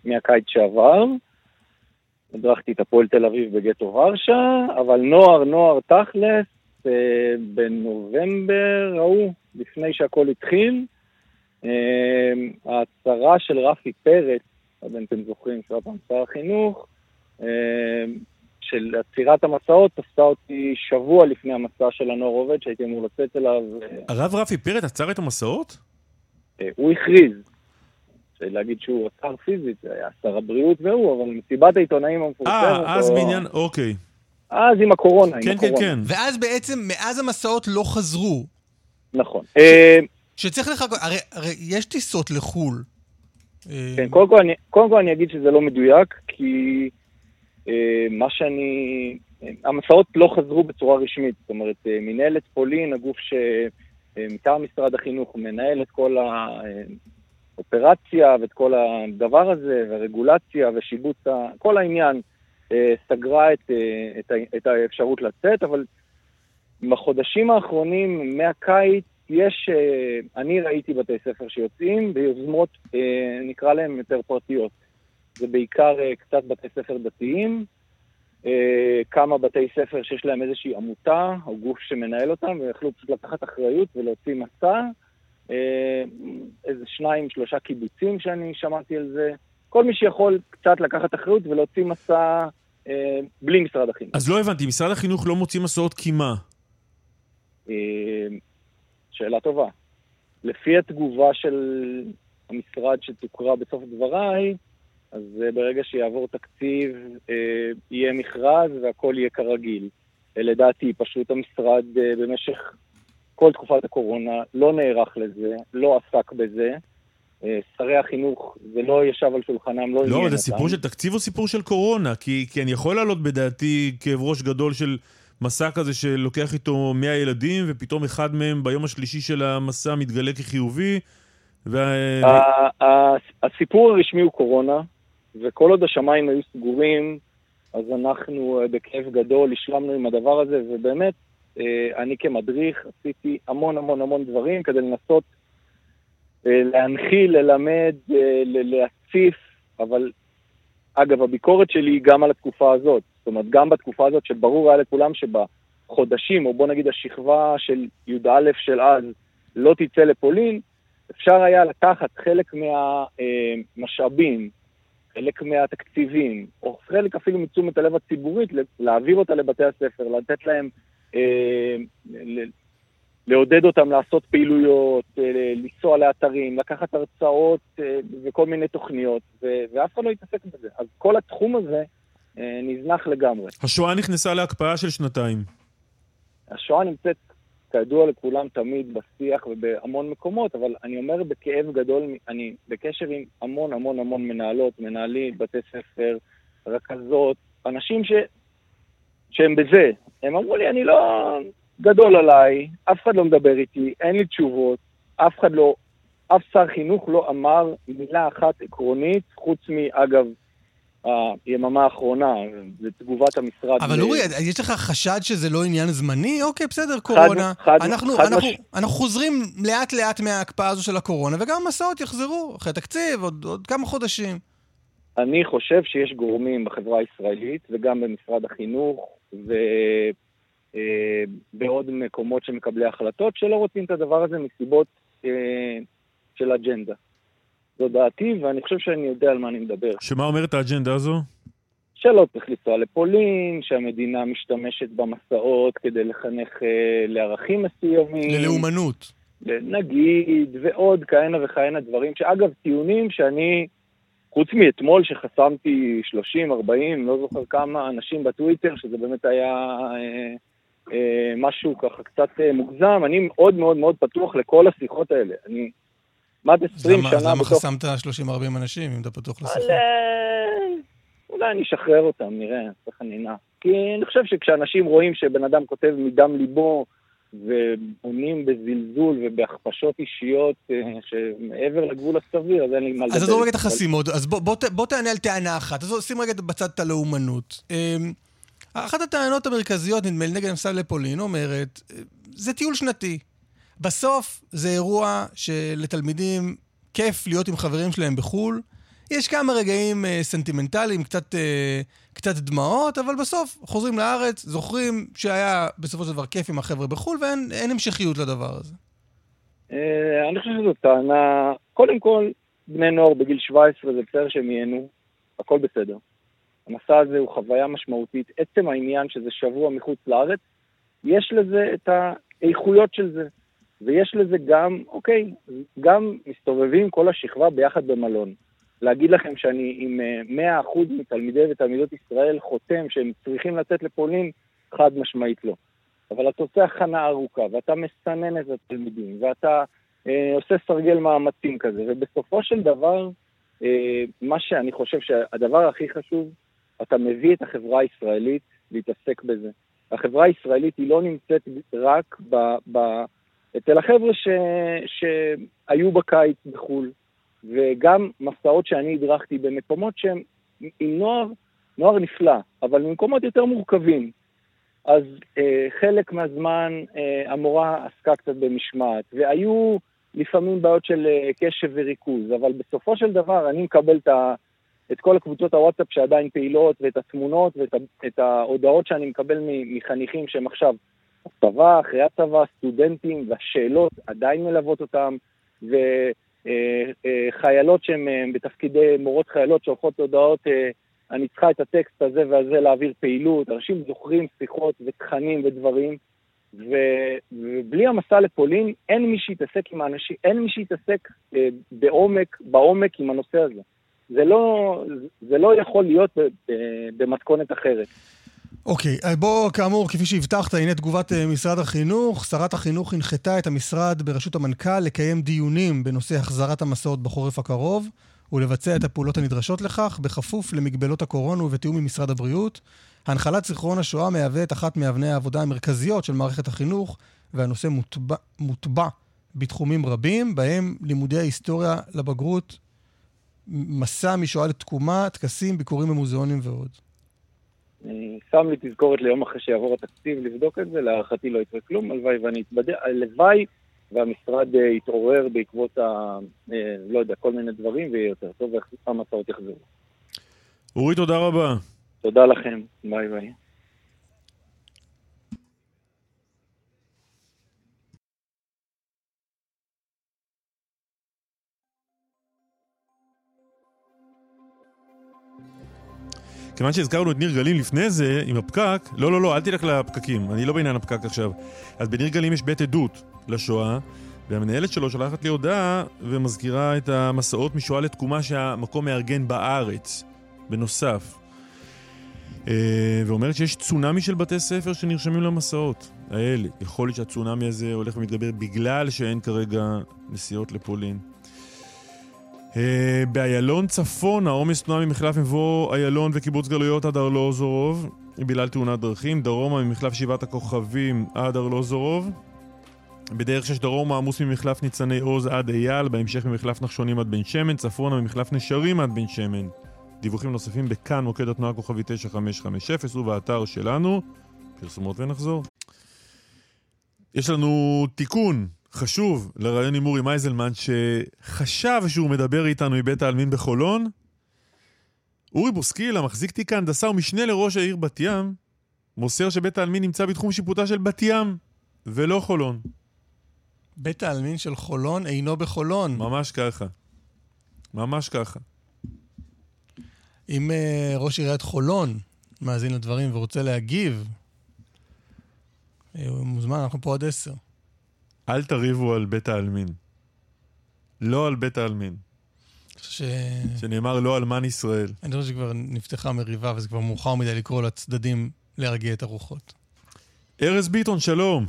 מהקיץ שעבר. הדרכתי את הפועל תל אביב בגטו ורשה, אבל נוער, נוער תכלס, אה, בנובמבר ההוא, לפני שהכל התחיל, אה, ההצהרה של רפי פרץ, לא יודע אם אתם זוכרים, שהיה פעם שר החינוך, של עצירת המסעות, תפסה אותי שבוע לפני המסע של הנוער עובד, שהייתי אמור לצאת אליו. הרב רפי פרץ עצר את המסעות? אה, הוא הכריז, להגיד שהוא עצר פיזית, זה היה שר הבריאות והוא, אבל מסיבת העיתונאים המפורסמת... אה, אז או- בעניין, אוקיי. אז עם הקורונה, עם כן, כן, הקורונה. כן. ואז בעצם, מאז המסעות לא חזרו. נכון. אה, שצריך לחכות, הרי, הרי יש טיסות לחו"ל. כן, קודם כל, אני, קודם כל אני אגיד שזה לא מדויק, כי מה שאני... אה, המסעות לא חזרו בצורה רשמית. זאת אומרת, אה, מנהלת פולין, הגוף שמטעם משרד החינוך מנהל את כל האופרציה ואת כל הדבר הזה, והרגולציה ושיבוץ. כל העניין, אה, סגרה את, אה, את, את האפשרות לצאת, אבל בחודשים האחרונים, מהקיץ, יש, אה, אני ראיתי בתי ספר שיוצאים ביוזמות, אה, נקרא להם יותר פרטיות. זה בעיקר אה, קצת בתי ספר דתיים, אה, כמה בתי ספר שיש להם איזושהי עמותה או גוף שמנהל אותם, ויכלו פשוט לקחת אחריות ולהוציא מסע. אה, איזה שניים, שלושה קיבוצים שאני שמעתי על זה. כל מי שיכול קצת לקחת אחריות ולהוציא מסע אה, בלי משרד החינוך. אז לא הבנתי, משרד החינוך לא מוציא מסעות כי מה? אה, שאלה טובה. לפי התגובה של המשרד שתוקרא בסוף דבריי, אז אה, ברגע שיעבור תקציב, אה, יהיה מכרז והכל יהיה כרגיל. אה, לדעתי, פשוט המשרד במשך כל תקופת הקורונה לא נערך לזה, לא עסק בזה. שרי החינוך, זה לא ישב על שולחנם, לא עניין לא. זה סיפור של תקציב או סיפור של קורונה? כי, כי אני יכול להעלות בדעתי כאב ראש גדול של מסע כזה שלוקח איתו 100 ילדים, ופתאום אחד מהם ביום השלישי של המסע מתגלה כחיובי, ו... ה- ה- הסיפור הרשמי הוא קורונה, וכל עוד השמיים היו סגורים, אז אנחנו אה, בכאב גדול השלמנו עם הדבר הזה, ובאמת, אה, אני כמדריך עשיתי המון המון המון דברים כדי לנסות אה, להנחיל, ללמד, להציף, אבל אגב, הביקורת שלי היא גם על התקופה הזאת. זאת אומרת, גם בתקופה הזאת שברור היה לכולם שבחודשים, או בוא נגיד השכבה של י"א של אז, לא תצא לפולין, אפשר היה לקחת חלק מהמשאבים, חלק מהתקציבים, או חלק אפילו מתשומת הלב הציבורית, להעביר אותה לבתי הספר, לתת להם, אה, ל- לעודד אותם לעשות פעילויות, אה, לנסוע לאתרים, לקחת הרצאות אה, וכל מיני תוכניות, ו- ואף אחד לא התעסק בזה. אז כל התחום הזה אה, נזנח לגמרי. השואה נכנסה להקפאה של שנתיים. השואה נמצאת, כידוע לכולם, תמיד בשיח ובהמון מקומות, אבל אני אומר בכאב גדול, אני בקשר עם המון המון המון מנהלות, מנהלים, בתי ספר, רכזות, אנשים ש... שהם בזה. הם אמרו לי, אני לא... גדול עליי, אף אחד לא מדבר איתי, אין לי תשובות, אף אחד לא... אף שר חינוך לא אמר מילה אחת עקרונית, חוץ מאגב, היממה האחרונה, זה תגובת המשרד. אבל ל- אורי, יש לך חשד שזה לא עניין זמני? אוקיי, בסדר, קורונה. חד- אנחנו, חד אנחנו, מש- אנחנו חוזרים לאט לאט מההקפאה הזו של הקורונה, וגם המסעות יחזרו, אחרי תקציב, עוד, עוד כמה חודשים. אני חושב שיש גורמים בחברה הישראלית וגם במשרד החינוך ובעוד מקומות של מקבלי החלטות שלא רוצים את הדבר הזה מסיבות אה, של אג'נדה. זו דעתי, ואני חושב שאני יודע על מה אני מדבר. שמה אומרת האג'נדה הזו? שלא צריך לנסוע לפולין, שהמדינה משתמשת במסעות כדי לחנך אה, לערכים מסוימים. ללאומנות. נגיד, ועוד כהנה וכהנה דברים, שאגב, טיעונים שאני, חוץ מאתמול שחסמתי 30, 40, לא זוכר כמה אנשים בטוויטר, שזה באמת היה אה, אה, משהו ככה קצת אה, מוגזם, אני מאוד מאוד מאוד פתוח לכל השיחות האלה. אני כמעט 20 למה, שנה אז למה בתוך... חסמת 30-40 אנשים, אם אתה פתוח? אבל, אה, אולי אני אשחרר אותם, נראה, איך אני נע. כי אני חושב שכשאנשים רואים שבן אדם כותב מדם ליבו ובונים בזלזול ובהכפשות אישיות אה, שמעבר לגבול הסביר, אז אין לי מה לדבר. אז עזוב רגע את החסימות, אז בוא, בוא, בוא תענה על טענה אחת. אז שים רגע בצד את הלאומנות. אמ, אחת הטענות המרכזיות, נדמה לי, נגד המסע לפולין, אומרת, אה, זה טיול שנתי. בסוף זה אירוע שלתלמידים כיף להיות עם חברים שלהם בחו"ל. יש כמה רגעים אה, סנטימנטליים, קצת, אה, קצת דמעות, אבל בסוף חוזרים לארץ, זוכרים שהיה בסופו של דבר כיף עם החבר'ה בחו"ל, ואין אין המשכיות לדבר הזה. אה, אני חושב שזו טענה, קודם כל, בני נוער בגיל 17 זה בסדר שהם ייהנו, הכל בסדר. המסע הזה הוא חוויה משמעותית. עצם העניין שזה שבוע מחוץ לארץ, יש לזה את האיכויות של זה. ויש לזה גם, אוקיי, גם מסתובבים כל השכבה ביחד במלון. להגיד לכם שאני עם אה, 100% מתלמידי ותלמידות ישראל חותם שהם צריכים לצאת לפולין, חד משמעית לא. אבל אתה עושה הכנה ארוכה, ואתה מסנן את התלמידים, ואתה אה, עושה סרגל מאמצים כזה, ובסופו של דבר, אה, מה שאני חושב שהדבר הכי חשוב, אתה מביא את החברה הישראלית להתעסק בזה. החברה הישראלית היא לא נמצאת רק ב, ב, אצל החבר'ה ש, שהיו בקיץ בחו"ל, וגם מסעות שאני הדרכתי במקומות שהם עם נוער, נוער נפלא, אבל במקומות יותר מורכבים. אז אה, חלק מהזמן אה, המורה עסקה קצת במשמעת, והיו לפעמים בעיות של אה, קשב וריכוז, אבל בסופו של דבר אני מקבל את, ה, את כל הקבוצות הוואטסאפ שעדיין פעילות, ואת התמונות ואת ה, ההודעות שאני מקבל מחניכים שהם עכשיו צבא, אחרי הצבא, סטודנטים, והשאלות עדיין מלוות אותם, וחיילות שהן אה, בתפקידי מורות חיילות שולחות הודעות אה, אני צריכה את הטקסט הזה והזה להעביר פעילות, אנשים זוכרים שיחות ותכנים ודברים, ו, ובלי המסע לפולין אין מי שיתעסק עם האנשים, אין מי שיתעסק אה, בעומק, בעומק עם הנושא הזה. זה לא, זה לא יכול להיות במתכונת אחרת. אוקיי, okay, בוא, כאמור, כפי שהבטחת, הנה תגובת uh, משרד החינוך. שרת החינוך הנחתה את המשרד בראשות המנכ"ל לקיים דיונים בנושא החזרת המסעות בחורף הקרוב. ולבצע את הפעולות הנדרשות לכך, בכפוף למגבלות הקורונה ובתיאום עם משרד הבריאות. הנחלת זיכרון השואה מהווה את אחת מאבני העבודה המרכזיות של מערכת החינוך, והנושא מוטבע, מוטבע בתחומים רבים, בהם לימודי ההיסטוריה לבגרות, מסע משואה לתקומה, טקסים, ביקורים במוזיאונים ועוד. שם לי תזכורת ליום אחרי שיעבור התקציב לבדוק את זה, להערכתי לא יקרה כלום, הלוואי ואני אתבדע, הלוואי והמשרד אה, יתעורר בעקבות ה... אה, לא יודע, כל מיני דברים, ויהיה יותר טוב, והמסעות יחזרו. אורי, תודה רבה. תודה לכם, ביי ביי. כיוון שהזכרנו את ניר גלים לפני זה, עם הפקק, לא, לא, לא, אל תלך לפקקים, אני לא בעניין הפקק עכשיו. אז בניר גלים יש בית עדות לשואה, והמנהלת שלו שולחת לי הודעה ומזכירה את המסעות משואה לתקומה שהמקום מארגן בארץ, בנוסף. אה, ואומרת שיש צונאמי של בתי ספר שנרשמים למסעות האלה. יכול להיות שהצונאמי הזה הולך ומתגבר בגלל שאין כרגע נסיעות לפולין. Uh, באיילון צפון, העומס תנועה ממחלף מבוא איילון וקיבוץ גלויות עד ארלוזורוב, בגלל תאונת דרכים. דרומה ממחלף שבעת הכוכבים עד ארלוזורוב. בדרך שש דרומה עמוס ממחלף ניצני עוז עד אייל, בהמשך ממחלף נחשונים עד בן שמן, צפונה ממחלף נשרים עד בן שמן. דיווחים נוספים בכאן מוקד התנועה כוכבי 9550 ובאתר שלנו. פרסומות ונחזור. יש לנו תיקון חשוב לרעיון עם אורי מייזלמן, שחשב שהוא מדבר איתנו מבית העלמין בחולון. אורי בוסקילה, מחזיק תיק ההנדסה ומשנה לראש העיר בת ים, מוסר שבית העלמין נמצא בתחום שיפוטה של בת ים, ולא חולון. בית העלמין של חולון אינו בחולון. ממש ככה. ממש ככה. אם uh, ראש עיריית חולון מאזין לדברים ורוצה להגיב, הוא מוזמן, אנחנו פה עד עשר. אל תריבו על בית העלמין. לא על בית העלמין. ש... שנאמר לא אלמן ישראל. אני חושב שכבר נפתחה מריבה וזה כבר מאוחר מדי לקרוא לצדדים להרגיע את הרוחות. ארז ביטון, שלום.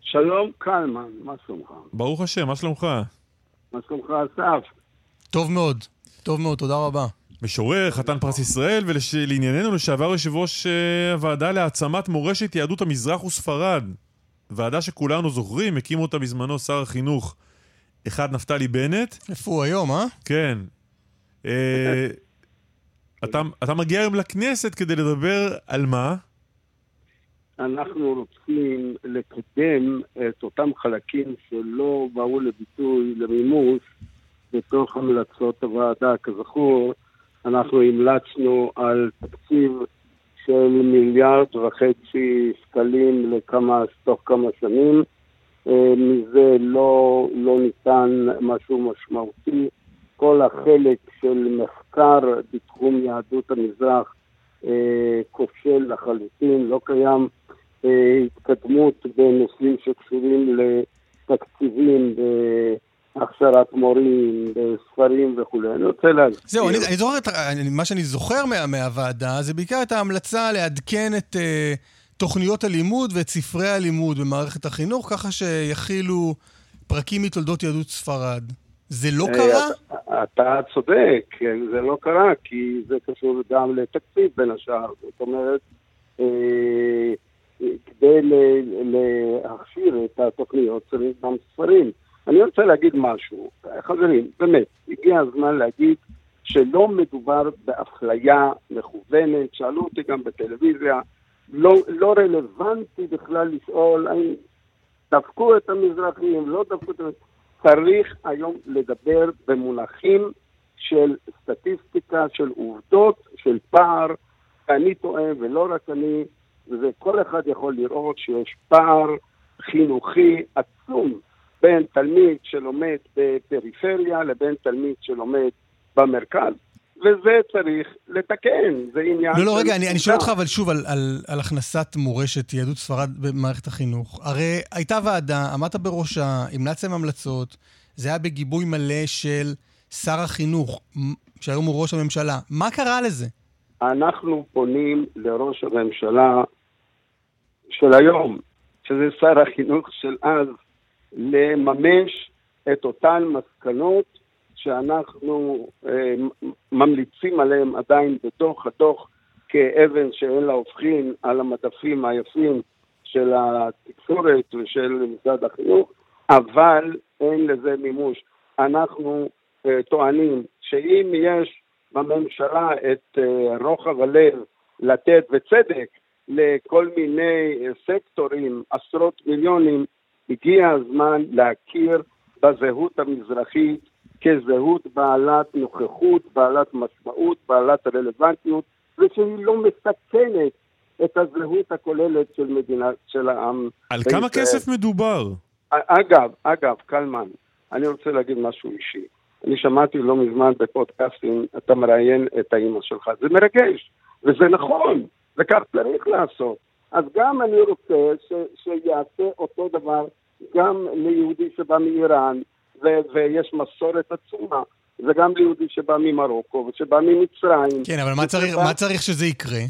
שלום קלמן, מה שלומך? ברוך השם, מה שלומך? מה שלומך אסף? טוב מאוד, טוב מאוד, תודה רבה. משורר, חתן פרס ישראל, ולענייננו לשעבר יושב ראש uh, הוועדה להעצמת מורשת יהדות המזרח וספרד. ועדה שכולנו זוכרים, הקים אותה בזמנו שר החינוך, אחד נפתלי בנט. איפה הוא היום, אה? כן. אה, אתה, אתה מגיע היום לכנסת כדי לדבר על מה? אנחנו רוצים לקדם את אותם חלקים שלא באו לביטוי, למימוש, בתוך המלצות הוועדה. כזכור, אנחנו המלצנו על תקציב של מיליארד וחצי שקלים לכמה, תוך כמה שנים. אה, מזה לא, לא ניתן משהו משמעותי. כל החלק של מחקר בתחום יהדות המזרח אה, כושל לחלוטין, לא קיים אה, התקדמות בנושאים שקשורים לתקציבים, בהכשרת מורים, בספרים וכולי. אני רוצה להזכיר... זהו, אני, אני זוכר, את, אני- מה שאני זוכר מה, מהוועדה זה בעיקר את ההמלצה לעדכן את uh, תוכניות הלימוד ואת ספרי הלימוד במערכת החינוך, ככה שיכילו פרקים מתולדות יהדות ספרד. זה לא אה, קרה? אתה- אתה צודק, כן, זה לא קרה, כי זה קשור גם לתקציב בין השאר. זאת אומרת, אה, כדי להכשיר את התוכניות צריך גם ספרים. אני רוצה להגיד משהו. חברים, באמת, הגיע הזמן להגיד שלא מדובר באפליה מכוונת, שאלו אותי גם בטלוויזיה, לא, לא רלוונטי בכלל לשאול האם דפקו את המזרחים, לא דפקו את המזרחים. צריך היום לדבר במונחים של סטטיסטיקה, של עובדות, של פער. אני טועה, ולא רק אני, וכל אחד יכול לראות שיש פער חינוכי עצום בין תלמיד שלומד בפריפריה לבין תלמיד שלומד במרכז. וזה צריך לתקן, זה עניין לא, לא, רגע, אני, אני שואל. אותך אבל שוב על, על, על הכנסת מורשת יהדות ספרד במערכת החינוך. הרי הייתה ועדה, עמדת בראשה, המלצתם המלצות, זה היה בגיבוי מלא של שר החינוך, שהיום הוא ראש הממשלה. מה קרה לזה? אנחנו פונים לראש הממשלה של היום, שזה שר החינוך של אז, לממש את אותן מסקנות שאנחנו אה, ממליצים עליהן עדיין בתוך הדוח כאבן שאין לה הופכין על המדפים היפים של התקשורת ושל משרד החינוך, אבל אין לזה מימוש. אנחנו אה, טוענים שאם יש בממשלה את אה, רוחב הלב לתת בצדק לכל מיני אה, סקטורים, עשרות מיליונים, הגיע הזמן להכיר בזהות המזרחית כזהות בעלת נוכחות, בעלת משמעות, בעלת רלוונטיות, ושהיא לא מסכנת את הזהות הכוללת של מדינה, של העם. על בישראל. כמה כסף מדובר? אגב, אגב, קלמן, אני רוצה להגיד משהו אישי. אני שמעתי לא מזמן בפודקאסטים, אתה מראיין את האימא שלך, זה מרגש, וזה נכון, וכך צריך לעשות. אז גם אני רוצה ש, שיעשה אותו דבר גם ליהודי שבא מאיראן, ו- ויש מסורת עצומה, וגם ליהודי שבא ממרוקו, ושבא ממצרים. כן, אבל מה צריך, מה צריך שזה יקרה?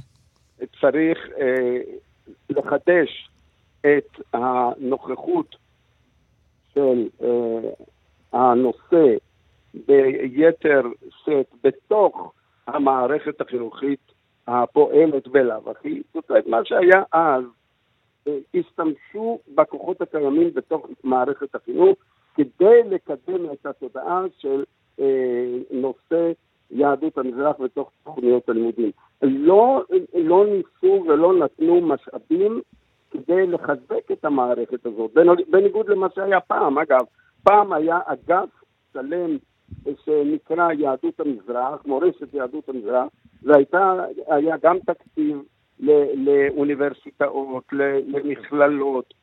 צריך אה, לחדש את הנוכחות של אה, הנושא ביתר שאת בתוך המערכת החינוכית הפועלת בלאו הכי. זאת אומרת, מה שהיה אז, אה, השתמשו בכוחות הקיימים בתוך מערכת החינוך כדי לקדם את התודעה של אה, נושא יהדות המזרח בתוך תוכניות הלימודים. לא, לא ניסו ולא נתנו משאבים כדי לחזק את המערכת הזאת, בנ- בניגוד למה שהיה פעם. אגב, פעם היה אגף שלם שנקרא יהדות המזרח, מורשת יהדות המזרח, והיה גם תקציב לאוניברסיטאות, למכללות,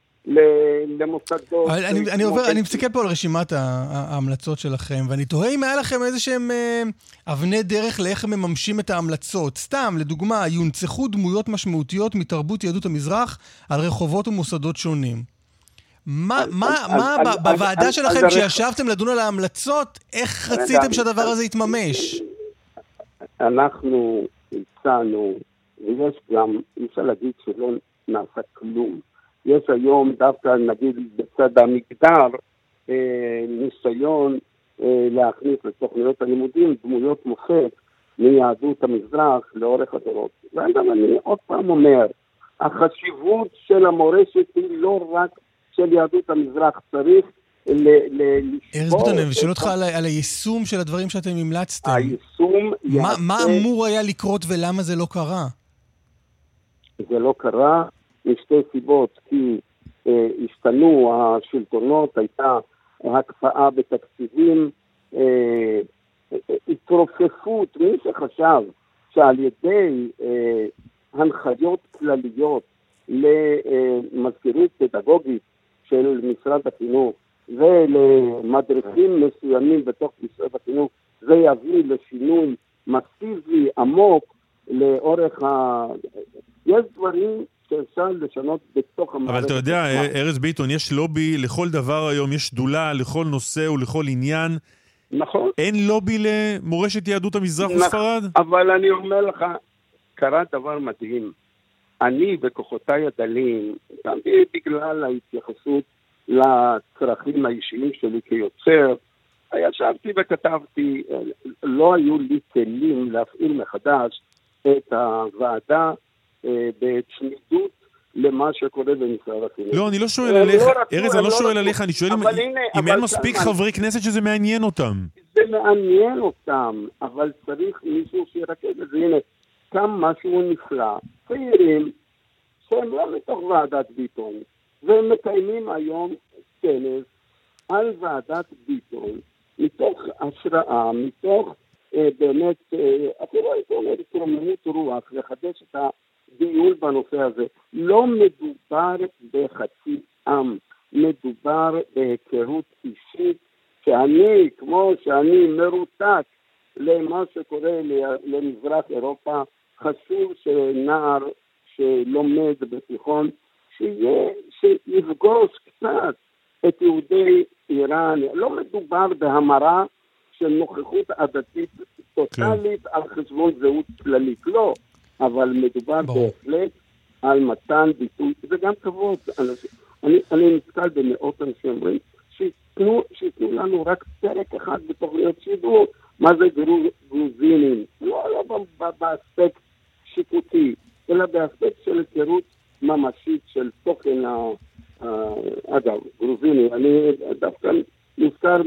למוסדות. אני, אני עובר, אני מסתכל פה על רשימת ההמלצות שלכם, ואני תוהה אם היה לכם איזה שהם אה, אבני דרך לאיך הם מממשים את ההמלצות. סתם, לדוגמה, יונצחו דמויות משמעותיות מתרבות יהדות המזרח על רחובות ומוסדות שונים. מה, מה, מה בוועדה שלכם, כשישבתם לדון על ההמלצות, איך רציתם שהדבר הזה יתממש? אנחנו הצענו, ויש גם, אי אפשר להגיד שלא נעשה כלום. יש היום דווקא, נגיד, בצד המגדר, אה, ניסיון אה, להכניס לתוכניות הלימודים דמויות מופת מיהדות המזרח לאורך הדורות. ואגב, אני עוד פעם אומר, החשיבות של המורשת היא לא רק של יהדות המזרח צריך ל- ל- ארז ביטון, אני שואל אותך על על היישום של הדברים שאתם המלצתם. היישום מה- יעשה- מה אמור היה לקרות ולמה זה לא קרה? זה לא קרה משתי סיבות, כי אה, השתנו השלטונות, הייתה הקפאה בתקציבים, אה, התרופפות, מי שחשב שעל ידי אה, הנחיות כלליות למזכירות פדגוגית של משרד החינוך ולמדריכים מסוימים בתוך משרד החינוך, זה יביא לשינוי מסיבי עמוק לאורך ה... יש דברים שאפשר לשנות בתוך המערכת. אבל אתה יודע, עצמה. ארז ביטון, יש לובי לכל דבר היום, יש שדולה לכל נושא ולכל עניין. נכון. אין לובי למורשת יהדות המזרח נכון. וספרד? אבל אני אומר לך, קרה דבר מדהים. אני בכוחותיי הדלים, גם בגלל ההתייחסות לצרכים האישיים שלי כיוצר, ישבתי וכתבתי, לא היו לי כלים להפעיל מחדש את הוועדה אה, בצמידות למה שקורה במשרד החינוך. לא, אני לא שואל עליך, לא רצו, ארז, אני לא לא שואל. עליך, אני שואל אם- אין מספיק חברי כנסת שזה מעניין אותם. זה מעניין אותם, אבל צריך מישהו שירכז את זה. הנה, קם משהו נפלא, צעירים, שהם לא מתוך ועדת ביטון, והם מקיימים היום כנס על ועדת ביטון, מתוך השראה, מתוך אה, באמת, אה, אפילו הייתי אומר, התרוממות רוח, לחדש את הדיון בנושא הזה. לא מדובר בחצי עם, מדובר בהיכרות אישית שאני, כמו שאני מרותק למה שקורה למזרח אירופה, חשוב שנער שלומד בתיכון, שיהיה, שיפגוש קצת את יהודי איראן. לא מדובר בהמרה של נוכחות עדתית טוטאלית על חשבון זהות כללית, לא, אבל מדובר ברור. בהחלט על מתן ביטוי, זה גם כבוד. אנשים- אני, אני נתקל במאות אנשים אומרים, שייתנו, שייתנו לנו רק פרק אחד בתוכניות שידור, מה זה גרו- גרוזינים, לא, לא באספקט שיפוטי, אלא באספקט של היכרות ממשית של תוכן ה... אגב, גרוזיני, אני דווקא נזכר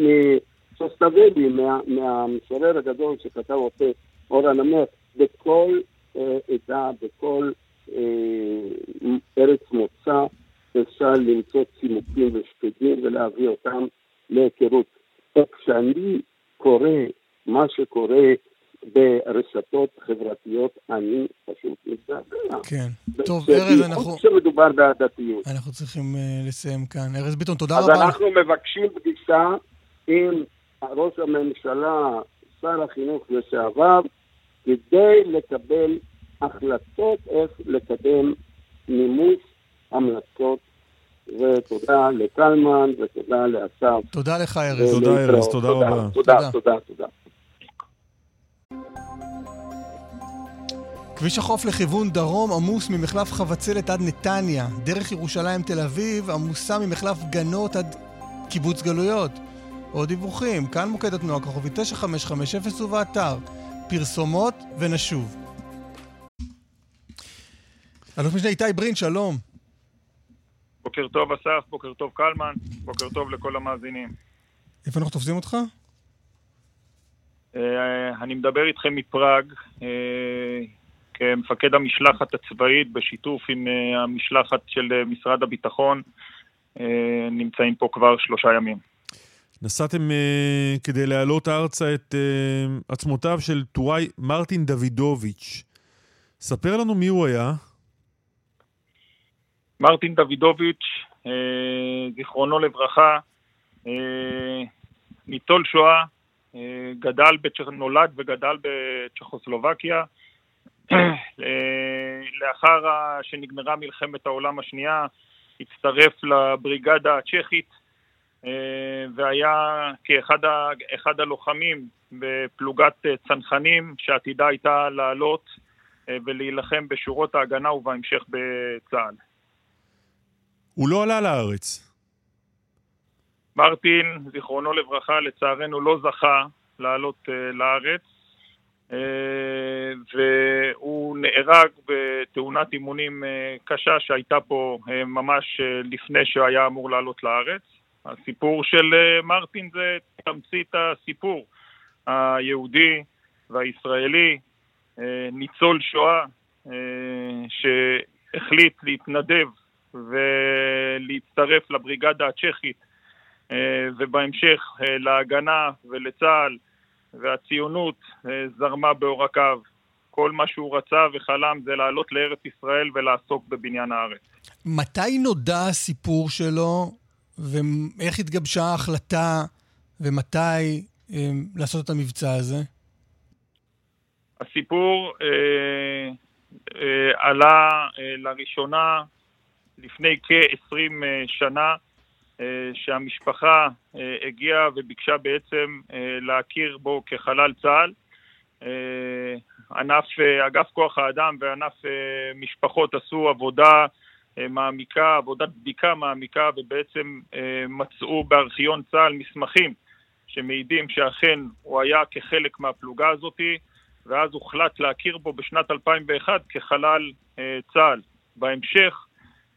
מסוסטבלי, מה- מהמשורר הגדול שכתב אותה אור הנמר, בכל אה, עדה, בכל אה, ארץ מוצא, אפשר למצוא צימוקים ושקדים ולהביא אותם להיכרות. כשאני קורא מה שקורה ברשתות חברתיות, אני פשוט מזדעזע. כן. טוב, ארז, אנחנו- בייחוד כשמדובר בעדתיות. אנחנו צריכים אה, לסיים כאן. ארז ביטון, תודה אז רבה. אנחנו מבקשים פגישה עם ראש הממשלה, שר החינוך לשעבר, כדי לקבל החלטות איך לקדם מימוש המלצות. ותודה לקלמן ותודה לאסף. תודה לך, ארז. תודה. ארז, תודה רבה. תודה, תודה, תודה. כביש החוף לכיוון דרום עמוס ממחלף חבצלת עד נתניה. דרך ירושלים תל אביב עמוסה ממחלף גנות עד קיבוץ גלויות. עוד דיווחים, כאן מוקד התנועה כוכבי 9550 ובאתר. פרסומות ונשוב. אלוף משנה איתי ברין, שלום. בוקר טוב אסף, בוקר טוב קלמן, בוקר טוב לכל המאזינים. איפה אנחנו תופסים אותך? אה, אני מדבר איתכם מפראג אה, כמפקד המשלחת הצבאית בשיתוף עם אה, המשלחת של אה, משרד הביטחון. אה, נמצאים פה כבר שלושה ימים. נסעתם uh, כדי להעלות ארצה את uh, עצמותיו של טוראי מרטין דוידוביץ'. ספר לנו מי הוא היה. מרטין דוידוביץ', זיכרונו לברכה, אה, ניצול שואה, אה, גדל. נולד וגדל בצ'כוסלובקיה. אה, לאחר שנגמרה מלחמת העולם השנייה, הצטרף לבריגדה הצ'כית אה, והיה כאחד הלוחמים בפלוגת אה, צנחנים שעתידה הייתה לעלות ולהילחם בשורות ההגנה ובהמשך בצה"ל. הוא לא עלה לארץ. מרטין, זיכרונו לברכה, לצערנו לא זכה לעלות לארץ. והוא נהרג בתאונת אימונים קשה שהייתה פה ממש לפני שהיה אמור לעלות לארץ. הסיפור של מרטין זה תמצית הסיפור היהודי והישראלי, ניצול שואה שהחליט להתנדב ולהצטרף לבריגדה הצ'כית ובהמשך להגנה ולצה"ל והציונות זרמה בעורקיו. כל מה שהוא רצה וחלם זה לעלות לארץ ישראל ולעסוק בבניין הארץ. מתי נודע הסיפור שלו ואיך התגבשה ההחלטה ומתי אה, לעשות את המבצע הזה? הסיפור אה, אה, עלה אה, לראשונה לפני כ-20 אה, שנה, אה, שהמשפחה אה, הגיעה וביקשה בעצם אה, להכיר בו כחלל צה"ל. אה, ענף, אה, אגף כוח האדם וענף אה, משפחות עשו עבודה אה, מעמיקה, עבודת בדיקה מעמיקה, ובעצם אה, מצאו בארכיון צה"ל מסמכים שמעידים שאכן הוא היה כחלק מהפלוגה הזאתי, ואז הוחלט להכיר בו בשנת 2001 כחלל אה, צה"ל. בהמשך,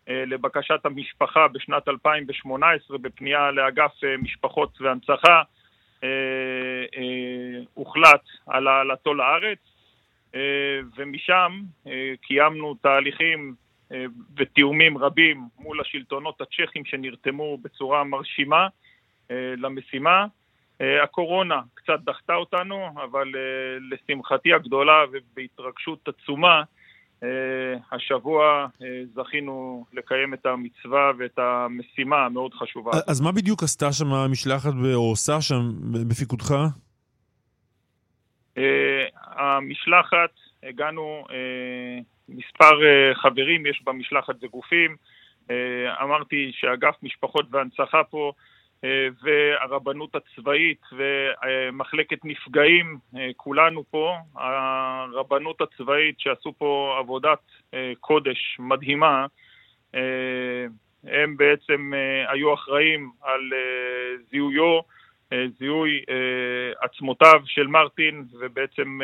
לבקשת המשפחה בשנת 2018, בפנייה לאגף משפחות והנצחה, הוחלט על העלתו לארץ, ומשם קיימנו תהליכים ותיאומים רבים מול השלטונות הצ'כים שנרתמו בצורה מרשימה למשימה. הקורונה קצת דחתה אותנו, אבל לשמחתי הגדולה ובהתרגשות עצומה, השבוע זכינו לקיים את המצווה ואת המשימה המאוד חשובה. אז מה בדיוק עשתה שם המשלחת, או עושה שם בפיקודך? המשלחת, הגענו מספר חברים, יש במשלחת וגופים. אמרתי שאגף משפחות והנצחה פה והרבנות הצבאית ומחלקת נפגעים, כולנו פה, הרבנות הצבאית שעשו פה עבודת קודש מדהימה, הם בעצם היו אחראים על זיהויו, זיהוי עצמותיו של מרטין, ובעצם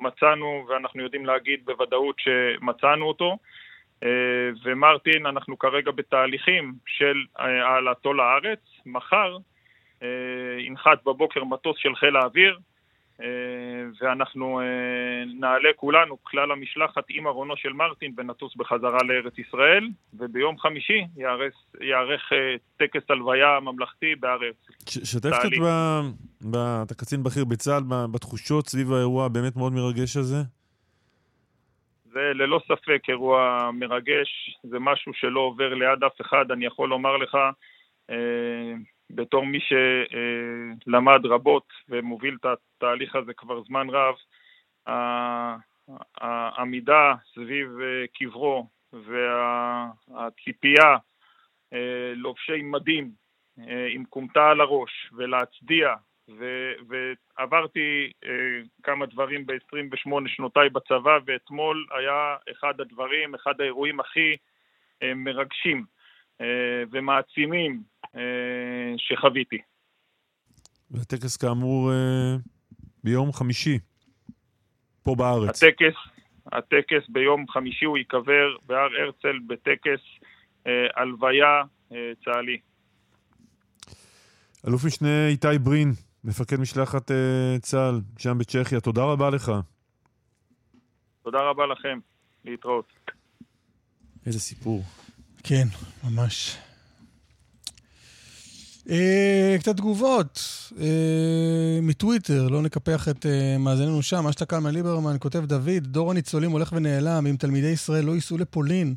מצאנו, ואנחנו יודעים להגיד בוודאות שמצאנו אותו. ומרטין, אנחנו כרגע בתהליכים של העלאתו לארץ. מחר ינחת בבוקר מטוס של חיל האוויר, ואנחנו נעלה כולנו, כלל המשלחת, עם ארונו של מרטין, ונטוס בחזרה לארץ ישראל, וביום חמישי ייערך טקס הלוויה ממלכתי בהר הרצל. שתף קצת, אתה קצין בכיר בצה"ל, בתחושות סביב האירוע הבאמת מאוד מרגש הזה? זה ללא ספק אירוע מרגש, זה משהו שלא עובר ליד אף אחד, אני יכול לומר לך, אה, בתור מי שלמד רבות ומוביל את התהליך הזה כבר זמן רב, העמידה סביב קברו והציפייה לובשי מדים עם כומתה על הראש ולהצדיע ו- ועברתי אה, כמה דברים ב-28 שנותיי בצבא, ואתמול היה אחד הדברים, אחד האירועים הכי אה, מרגשים אה, ומעצימים אה, שחוויתי. והטקס כאמור אה, ביום חמישי, פה בארץ. הטקס, הטקס ביום חמישי הוא ייקבר בהר הרצל בטקס אה, הלוויה אה, צה"לי. אלוף משנה איתי ברין, מפקד משלחת uh, צה"ל שם בצ'כיה, תודה רבה לך. תודה רבה לכם, להתראות. איזה סיפור. כן, ממש. Uh, קצת תגובות uh, מטוויטר, לא נקפח את uh, מאזיננו שם. אשתא קלמן ליברמן כותב דוד, דור הניצולים הולך ונעלם. אם תלמידי ישראל לא ייסעו לפולין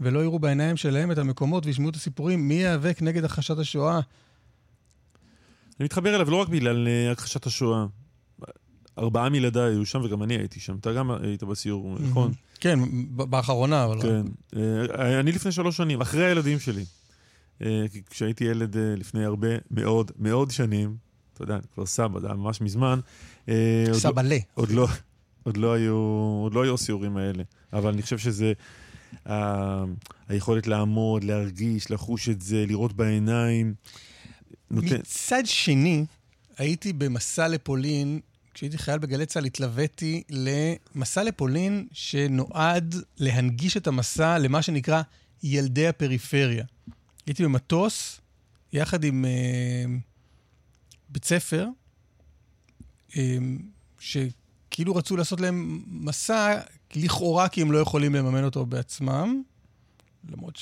ולא יראו בעיניים שלהם את המקומות וישמעו את הסיפורים, מי ייאבק נגד הכחשת השואה? אני מתחבר אליו לא רק בגלל אה, הכחשת השואה. ארבעה מילדיי היו שם, וגם אני הייתי שם. אתה גם היית בסיור, נכון? כן, באחרונה, אבל... כן. אה, אני לפני שלוש שנים, אחרי הילדים שלי. אה, כשהייתי ילד לפני הרבה מאוד מאוד שנים, אתה יודע, כבר סבא, זה היה ממש מזמן. סבא ל. עוד לא, עוד לא היו, עוד לא היו הסיורים האלה. אבל אני חושב שזה... היכולת לעמוד, להרגיש, לחוש את זה, לראות בעיניים. מצד שני, הייתי במסע לפולין כשהייתי חייל בגלי צה"ל, התלוויתי למסע לפולין שנועד להנגיש את המסע למה שנקרא ילדי הפריפריה. הייתי במטוס יחד עם אה, בית ספר, אה, שכאילו רצו לעשות להם מסע, לכאורה כי הם לא יכולים לממן אותו בעצמם, למרות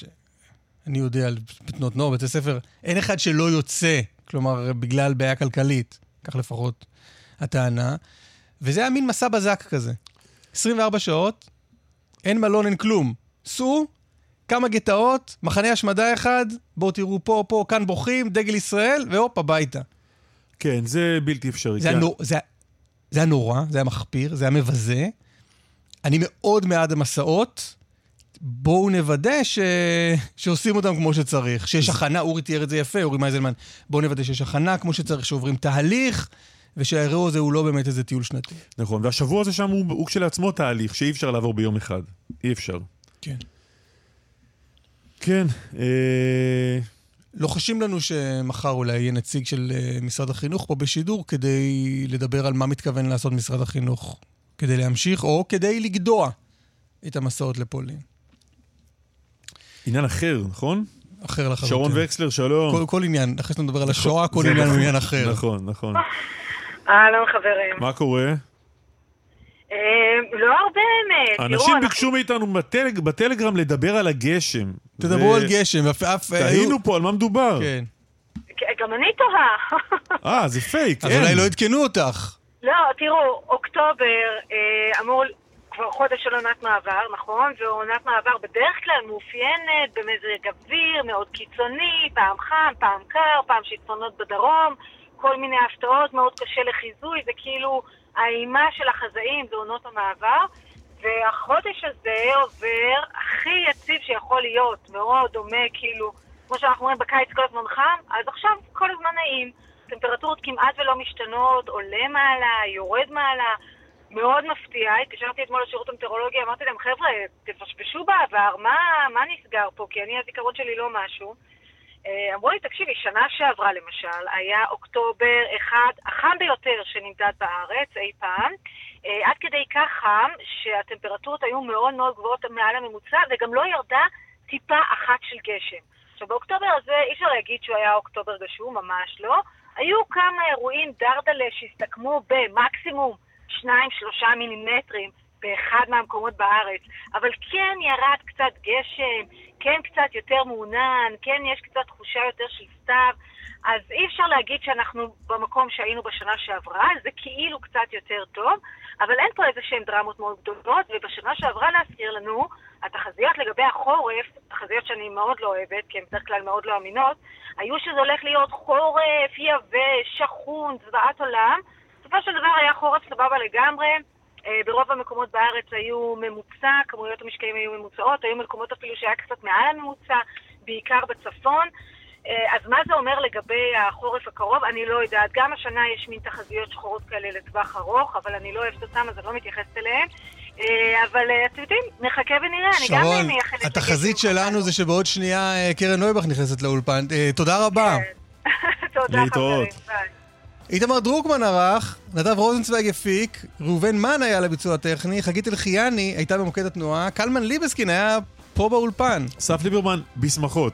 שאני יודע על תנועות נוער, בתי ספר, אין אחד שלא יוצא, כלומר, בגלל בעיה כלכלית, כך לפחות הטענה, וזה היה מין מסע בזק כזה. 24 שעות, אין מלון, אין כלום. סעו, כמה גטאות, מחנה השמדה אחד, בואו תראו פה, פה, כאן בוכים, דגל ישראל, והופ, הביתה. כן, זה בלתי אפשרי. זה כן. נור, זה, זה היה נורא, זה היה מחפיר, זה היה מבזה. אני מאוד בעד המסעות. בואו נוודא ש... שעושים אותם כמו שצריך, שיש הכנה, אורי תיאר את זה יפה, אורי מייזלמן, בואו נוודא שיש הכנה כמו שצריך, שעוברים תהליך, ושהאירוע הזה הוא לא באמת איזה טיול שנתי. נכון, והשבוע הזה שם הוא, הוא כשלעצמו תהליך שאי אפשר לעבור ביום אחד. אי אפשר. כן. כן, אה, לוחשים לנו שמחר אולי יהיה נציג של אה, משרד החינוך פה בשידור כדי לדבר על מה מתכוון לעשות משרד החינוך כדי להמשיך, או כדי לגדוע את המסעות לפולין. עניין אחר, נכון? אחר לחלוטין. שרון וקסלר, שלום. כל, כל עניין, אחרי שאתה מדבר על השואה, כל עניין הוא נכון, עניין אחר. נכון, נכון. אהלן חברים. מה קורה? אה, לא הרבה. תראו, אנשים ביקשו מאיתנו בטלג, בטלגרם לדבר על הגשם. תדברו על גשם. אף- תהינו היו- פה, על מה מדובר? כן. כן, גם אני תוהה. אה, זה פייק, אז. אולי לא עדכנו אותך. לא, תראו, אוקטובר אה, אמור כבר חודש של עונת מעבר, נכון? ועונת מעבר בדרך כלל מאופיינת במזג אוויר מאוד קיצוני, פעם חם, פעם קר, פעם שיטפונות בדרום, כל מיני הפתעות, מאוד קשה לחיזוי, זה כאילו האימה של החזאים זה עונות המעבר. והחודש הזה עובר הכי יציב שיכול להיות, מאוד דומה, כאילו, כמו שאנחנו רואים בקיץ כל הזמן חם, אז עכשיו כל הזמן נעים. טמפרטורות כמעט ולא משתנות, עולה מעלה, יורד מעלה, מאוד מפתיע. התקשרתי אתמול לשירות המטאורולוגי, אמרתי להם, חבר'ה, תפשפשו בעבר, מה, מה נסגר פה? כי אני, הזיכרון שלי לא משהו. אה, אמרו לי, תקשיבי, שנה שעברה למשל, היה אוקטובר אחד, החם ביותר שנמדד בארץ אי פעם, אה, עד כדי כך חם שהטמפרטורות היו מאוד מאוד גבוהות מעל הממוצע, וגם לא ירדה טיפה אחת של גשם. עכשיו, באוקטובר הזה אי אפשר להגיד שהוא היה אוקטובר גשום, ממש לא. היו כמה אירועים דרדלה שהסתכמו במקסימום 2-3 מילימטרים באחד מהמקומות בארץ, אבל כן ירד קצת גשם, כן קצת יותר מעונן, כן יש קצת תחושה יותר של סתיו, אז אי אפשר להגיד שאנחנו במקום שהיינו בשנה שעברה, זה כאילו קצת יותר טוב, אבל אין פה איזה שהן דרמות מאוד גדולות, ובשנה שעברה להזכיר לנו, התחזיות לגבי החורף, תחזיות שאני מאוד לא אוהבת, כי הן בדרך כלל מאוד לא אמינות, היו שזה הולך להיות חורף, יבש, שחון, זוועת עולם. בסופו של דבר היה חורף סבבה לגמרי. אה, ברוב המקומות בארץ היו ממוצע, כמויות המשקעים היו ממוצעות, היו מקומות אפילו שהיה קצת מעל הממוצע, בעיקר בצפון. אה, אז מה זה אומר לגבי החורף הקרוב? אני לא יודעת. גם השנה יש מין תחזיות שחורות כאלה לטווח ארוך, אבל אני לא אוהבת אותן, אז אני לא מתייחסת אליהן. אה, אבל אתם יודעים, נחכה ונראה. אני גם שרון, התחזית. שלנו זה שבעוד שנייה קרן נויבך נכנסת לאולפן. תודה רבה. תודה, להתראות. חברים. ביי. איתמר דרוקמן ערך, נדב רוזנצוויג הפיק, ראובן מן היה לביצוע הטכני, חגית אלחייני הייתה במוקד התנועה, קלמן ליבסקין היה פה באולפן. אסף ליברמן, בשמחות.